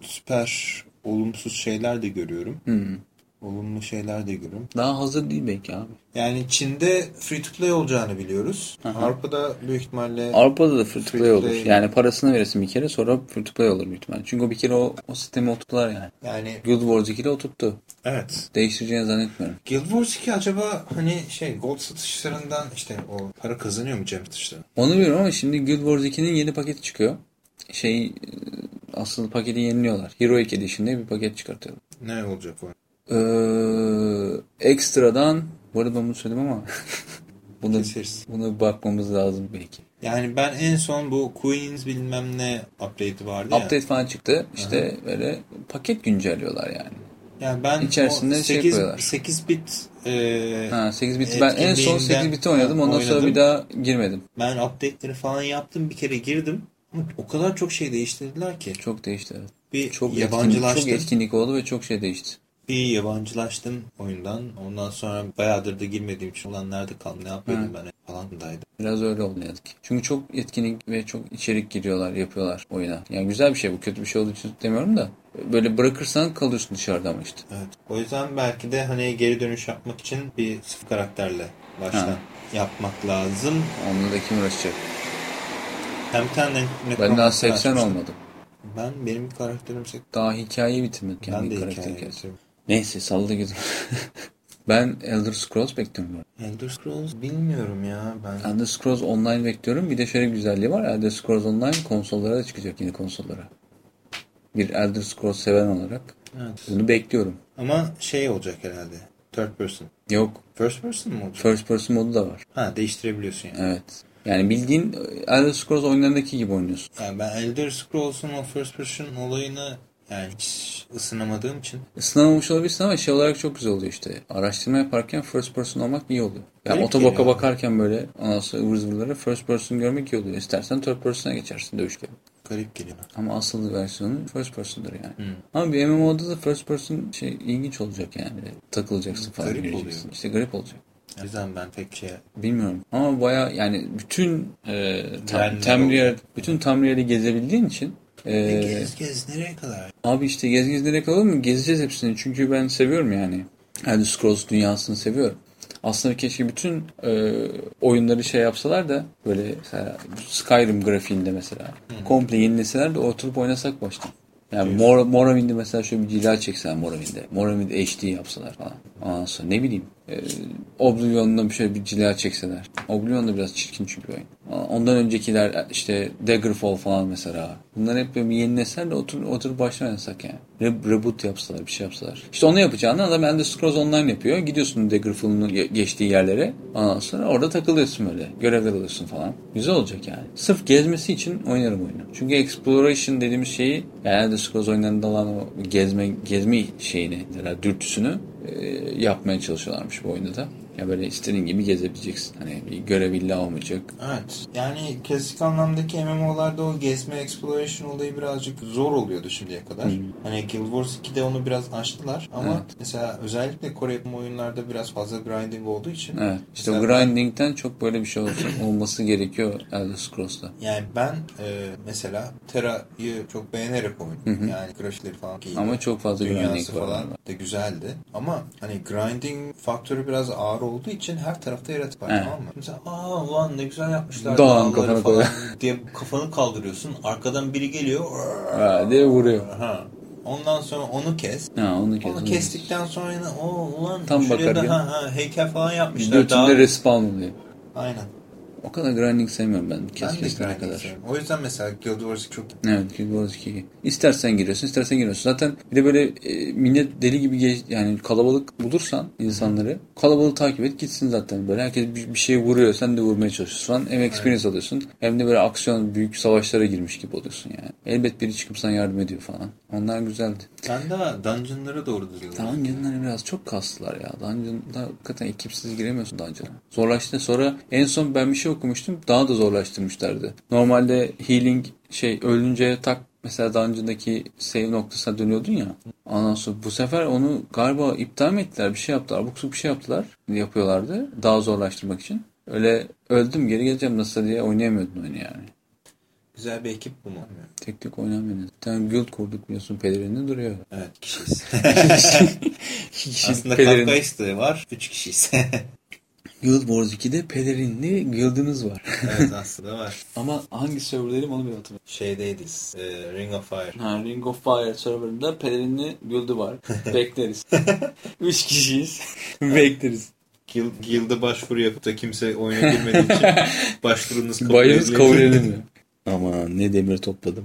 süper olumsuz şeyler de görüyorum. Hmm. Olumlu şeyler de görüyorum. daha hazır değil belki abi. Yani Çin'de free to play olacağını biliyoruz. Aha. Avrupa'da büyük ihtimalle Avrupa'da da free to Free play to olur. play. Yani parasını verirsin bir kere sonra free to play olur büyük ihtimalle. Çünkü o bir kere o, o sistemi oturttular yani. yani Guild Wars 2'de oturttu. evet. Değiştireceğini zannetmiyorum. Guild Wars 2 acaba hani şey gold satışlarından işte o para kazanıyor mu Cem satışları? Onu bilmiyorum ama şimdi Guild Wars 2'nin yeni paketi çıkıyor. Şey e, asıl paketi yeniliyorlar. Heroic Edition diye bir paket çıkartıyorlar. Ne olacak o? Ee, ekstradan bu arada bunu söyledim ama buna, Keseriz. buna bakmamız lazım belki. Yani ben en son bu Queens bilmem ne update'i vardı ya. Update falan çıktı. İşte böyle paket güncelliyorlar yani. Yani ben İçerisinde o şey 8, koyuyorlar. 8 bit e, Ha 8 biti. Ben en son 8 etkinliğinden biti oynadım. Ondan sonra oynadım. bir daha girmedim. Ben update'leri falan yaptım. Bir kere girdim. O kadar çok şey değiştirdiler ki. Çok değişti. evet. Bir Çok etkinlik, yabancılaştım. çok etkinlik oldu ve çok şey değişti. Bir yabancılaştım oyundan. Ondan sonra bayağıdır da girmediğim için ulan nerede kaldım ne yapıyordum ben falandaydım. Biraz öyle oldu yazık ki. Çünkü çok etkinlik ve çok içerik giriyorlar, yapıyorlar oyuna. Yani güzel bir şey bu. Kötü bir şey olduğu için demiyorum da. Böyle bırakırsan kalıyorsun dışarıda ama işte. Evet. O yüzden belki de hani geri dönüş yapmak için bir sıfır karakterle baştan Ha. yapmak lazım. Onunla da kim uğraşacak? Hem tane Ben daha Necromancer 80 açmıştım. olmadım. Ben benim karakterim 80. Daha hikayeyi bitirmedik. Yani Ben de bir karakter hikaye hikayesi. yazıyorum. Neyse salladı gidiyor. ben Elder Scrolls bekliyorum. Elder Scrolls bilmiyorum ya ben. Elder Scrolls Online bekliyorum. Bir de şöyle bir güzelliği var. Elder Scrolls Online konsollara da çıkacak yeni konsollara. Bir Elder Scrolls seven olarak Evet. bunu bekliyorum. Ama şey olacak herhalde. Third person. Yok. First person mı olacak? First person modu da var. Ha değiştirebiliyorsun yani. Evet. Yani bildiğin Elder Scrolls oyunlarındaki gibi oynuyorsun. Yani ben Elder Scrolls'un o first person olayını yani hiç ısınamadığım için Isınamamış olabilirsin ama şey olarak çok güzel oluyor işte. Araştırma yaparken first person olmak iyi oluyor. Yani Garip otoboka geliyor. bakarken böyle ondan sonra ıvır zıvırları first person görmek iyi oluyor. İstersen third person'a geçersin dövüş gibi. garip geliyor. Ama asıl versiyonu first person'dır yani. Hmm. Ama bir MMO'da da first person şey ilginç olacak yani. Takılacaksın falan. Garip oluyor. İşte garip olacak. O yüzden ben pek şey Bilmiyorum. Ama baya yani bütün e, tam, oluyor. bütün Tamriel'i gezebildiğin için e, gez gez nereye kadar? Abi işte gez gez nereye kalır mı? Gezeceğiz hepsini. Çünkü ben seviyorum yani. Elder Scrolls dünyasını seviyorum. Aslında keşke bütün e, oyunları şey yapsalar da böyle mesela Skyrim grafiğinde mesela komple yenileseler de oturup oynasak baştan. Yani Mor Morrowind'i mesela şöyle bir cila çeksen Morrowind'e. Morrowind HD yapsalar falan. Ondan sonra ne bileyim. E, Oblivion'da bir şöyle bir cila çekseler. Oblivion da biraz çirkin çünkü oyun. Ondan öncekiler işte Daggerfall falan mesela. Bunlar hep böyle bir yenileseler de otur, oturup baştan oynasak yani. Re- reboot yapsalar bir şey yapsalar. İşte onu yapacağını adam Elder Scrolls Online yapıyor. Gidiyorsun Daggerfall'un ge- geçtiği yerlere. Ondan sonra orada takılıyorsun böyle. Görevler alıyorsun falan. Güzel olacak yani. Sırf gezmesi için oynarım oyunu. Çünkü exploration dediğimiz şeyi yani Elder Scrolls oyunlarında olan o gezme, gezme şeyini, dürtüsünü yapmaya çalışıyorlarmış bu oyunda da. Ya böyle istediğin gibi gezebileceksin. Hani bir görev illa olmayacak. Evet. Yani klasik anlamdaki MMO'larda o gezme exploration olayı birazcık zor oluyordu şimdiye kadar. Hani Guild Wars 2'de onu biraz aştılar ama Evet. mesela özellikle Kore yapımı oyunlarda biraz fazla grinding olduğu için Evet. İşte o Mesela grinding'den çok böyle bir şey olacak, olması gerekiyor Elder Scrolls'ta. Yani ben e, mesela Terra'yı çok beğenerek oynadım. Yani grafikleri falan iyiydi. Ama çok fazla Dünyası grinding var falan orada. da güzeldi. Ama hani grinding faktörü biraz ağır olduğu için her tarafta yaratık var Evet. tamam mı? Mesela aa ulan ne güzel yapmışlar dağları kafana falan koyuyor. diye kafanı kaldırıyorsun. Arkadan biri geliyor. Ha, diye vuruyor. Ha. Ondan sonra onu kes. Ha, onu kes. Onu kestikten sonra yine o ulan Tam şuraya da ha, ha, heykel falan yapmışlar. Götünde Dağ- respawn oluyor. Aynen. O kadar grinding sevmiyorum ben. Kes Ben de grinding kadar. seviyorum. O yüzden mesela Guild Wars çok Evet Guild Wars 2. İstersen giriyorsun, istersen giriyorsun. Zaten bir de böyle e, millet deli gibi gez, yani kalabalık bulursan insanları kalabalığı takip et gitsin zaten. Böyle herkes bir, bir şey vuruyor, sen de vurmaya çalışıyorsun falan. Hem experience alıyorsun hem de böyle aksiyon, büyük savaşlara girmiş gibi oluyorsun yani. Elbet biri çıkıp sana yardım ediyor falan. Onlar güzeldi. Ben daha dungeonlara doğru duruyorum. Dungeon'ları biraz çok kastılar ya. Dungeon'da hakikaten ekipsiz giremiyorsun Dungeon'a. Zorlaştı. Sonra en son ben bir şey okumuştum. Daha da zorlaştırmışlardı. Normalde healing şey ölünce tak mesela Dungeon'daki save noktasına dönüyordun ya. Ondan sonra bu sefer onu galiba iptal mi ettiler? Bir şey yaptılar. Abuk bir şey yaptılar. Yapıyorlardı. Daha zorlaştırmak için. Öyle öldüm geri geleceğim nasıl diye oynayamıyordun oyunu yani. Güzel bir ekip bu mu? Tek tek oynamıyordun. Bir tane guild kurduk biliyorsun pelerininde duruyor. Evet kişiyiz. İki kişi Aslında de var. Üç kişiyiz. Guild Wars 2'de pelerinli guild'ınız var. evet aslında var. Ama hangi serverderim onu bir hatırlamıyorum. Şeydeydiz. e, Ring of Fire. Ha, Ring of Fire serverında pelerinli guild'ı var. Bekleriz. Üç kişiyiz. Bekleriz. Guild, Guild'e başvuru yapıp da kimse oyuna girmediği için başvurunuz kabul edilmiyor. kabul edilmiyor. Ama ne demir topladım.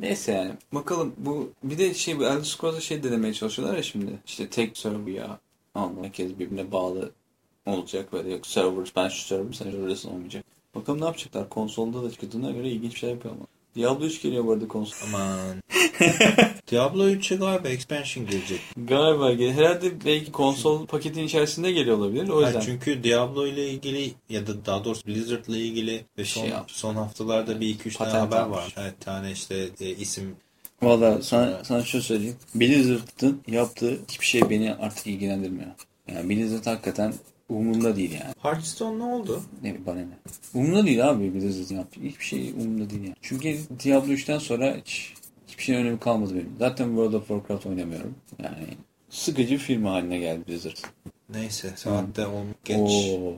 Neyse yani. Bakalım bu bir de şey bu Elder Scrolls'da şey denemeye çalışıyorlar ya şimdi. İşte tek server ya. Anladım. Herkes birbirine bağlı olacak böyle yok server ben şu server sen şuradasın olmayacak. Bakalım ne yapacaklar. Konsolda da çıktığına göre ilginç bir şey yapıyor ama. Diablo 3 geliyor bu arada konsol. Aman. Diablo 3'e galiba expansion gelecek. Galiba herhalde belki konsol paketin içerisinde geliyor olabilir. O yüzden. çünkü Diablo ile ilgili ya da daha doğrusu Blizzard ile ilgili ve son, Şey yap. son haftalarda bir iki üç tane Patent haber almış. var. Evet tane işte e, isim Valla sana, sana şunu söyleyeyim. Blizzard'ın yaptığı hiçbir şey beni artık ilgilendirmiyor. Yani Blizzard hakikaten umurumda değil yani. Hearthstone ne oldu? Ne bana ne. Umurumda değil abi Blizzard'ın yaptığı. Hiçbir şey umurumda değil yani. Çünkü Diablo 3'ten sonra hiç, hiçbir şeyin önemi kalmadı benim. Zaten World of Warcraft oynamıyorum. Yani sıkıcı bir firma haline geldi Blizzard. Neyse saatte on geç. Oo,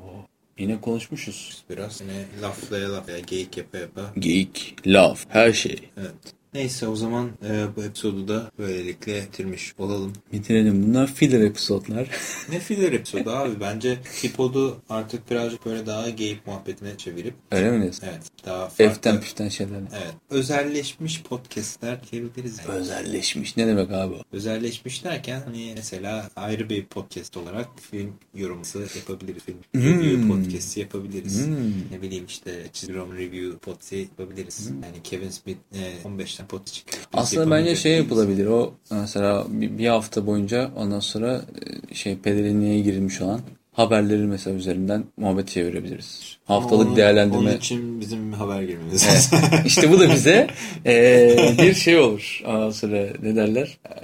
yine konuşmuşuz. Biraz yine laflaya laflaya geyik yapa yapa. Geek, laf, her şey. Evet. Neyse o zaman e, bu episodu da böylelikle bitirmiş olalım. Bitirelim. Bunlar filler episodlar. Ne filler episodu abi? Bence Hipod'u artık birazcık böyle daha geyik muhabbetine çevirip Öyle mi diyorsun? evet daha farklı. Eften püften şeyler. Evet. Özelleşmiş podcastler diyebiliriz. Yani. Özelleşmiş. Ne demek abi o? Özelleşmiş derken hani mesela ayrı bir podcast olarak film yorumsu yapabiliriz. Film Hmm. review podcast'i yapabiliriz. Hmm. Ne bileyim işte çizgi roman review podcast'i yapabiliriz. Yani Kevin Smith e, 15'ten podcast çıkıyor. Biz Aslında bence şey yapılabilir. O mesela bir, hafta boyunca ondan sonra e, şey pelerinliğe girilmiş olan haberleri mesela üzerinden muhabbet çevirebiliriz. Haftalık Onun- değerlendirme. Onun için bizim haber girmemiz Evet. lazım. işte bu da bize e, bir şey olur. Ondan sonra ne derler? E,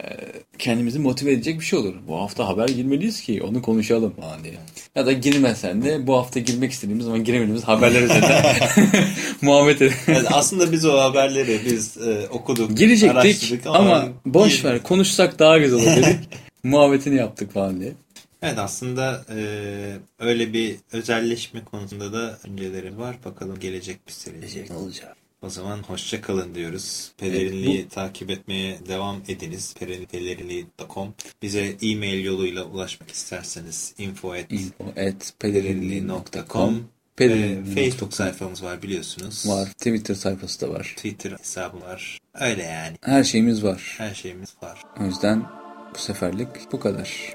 kendimizi motive edecek bir şey olur. Bu hafta haber girmeliyiz ki onu konuşalım falan diye. Ya da girmesen de bu hafta girmek istediğimiz ama giremediğimiz haberler üzerinden muhabbet edelim. Evet, aslında biz o haberleri biz e, okuduk, Girecektik araştırdık ama, boş ver konuşsak daha güzel olur dedik. Muhabbetini yaptık falan diye. Evet aslında e, öyle bir özelleşme konusunda da önceleri var. Bakalım gelecek gösterecek. Ne olacak? O zaman hoşça kalın diyoruz. Pelerinliği takip etmeye devam ediniz. Pelerinliği.com Bize e-mail yoluyla ulaşmak isterseniz info at Info at pelerinliği.com Pelerinli.com Facebook sayfamız var biliyorsunuz. var. Twitter sayfası da var. Twitter hesabı var. Öyle yani. Her şeyimiz var. Her şeyimiz var. O yüzden bu seferlik bu kadar.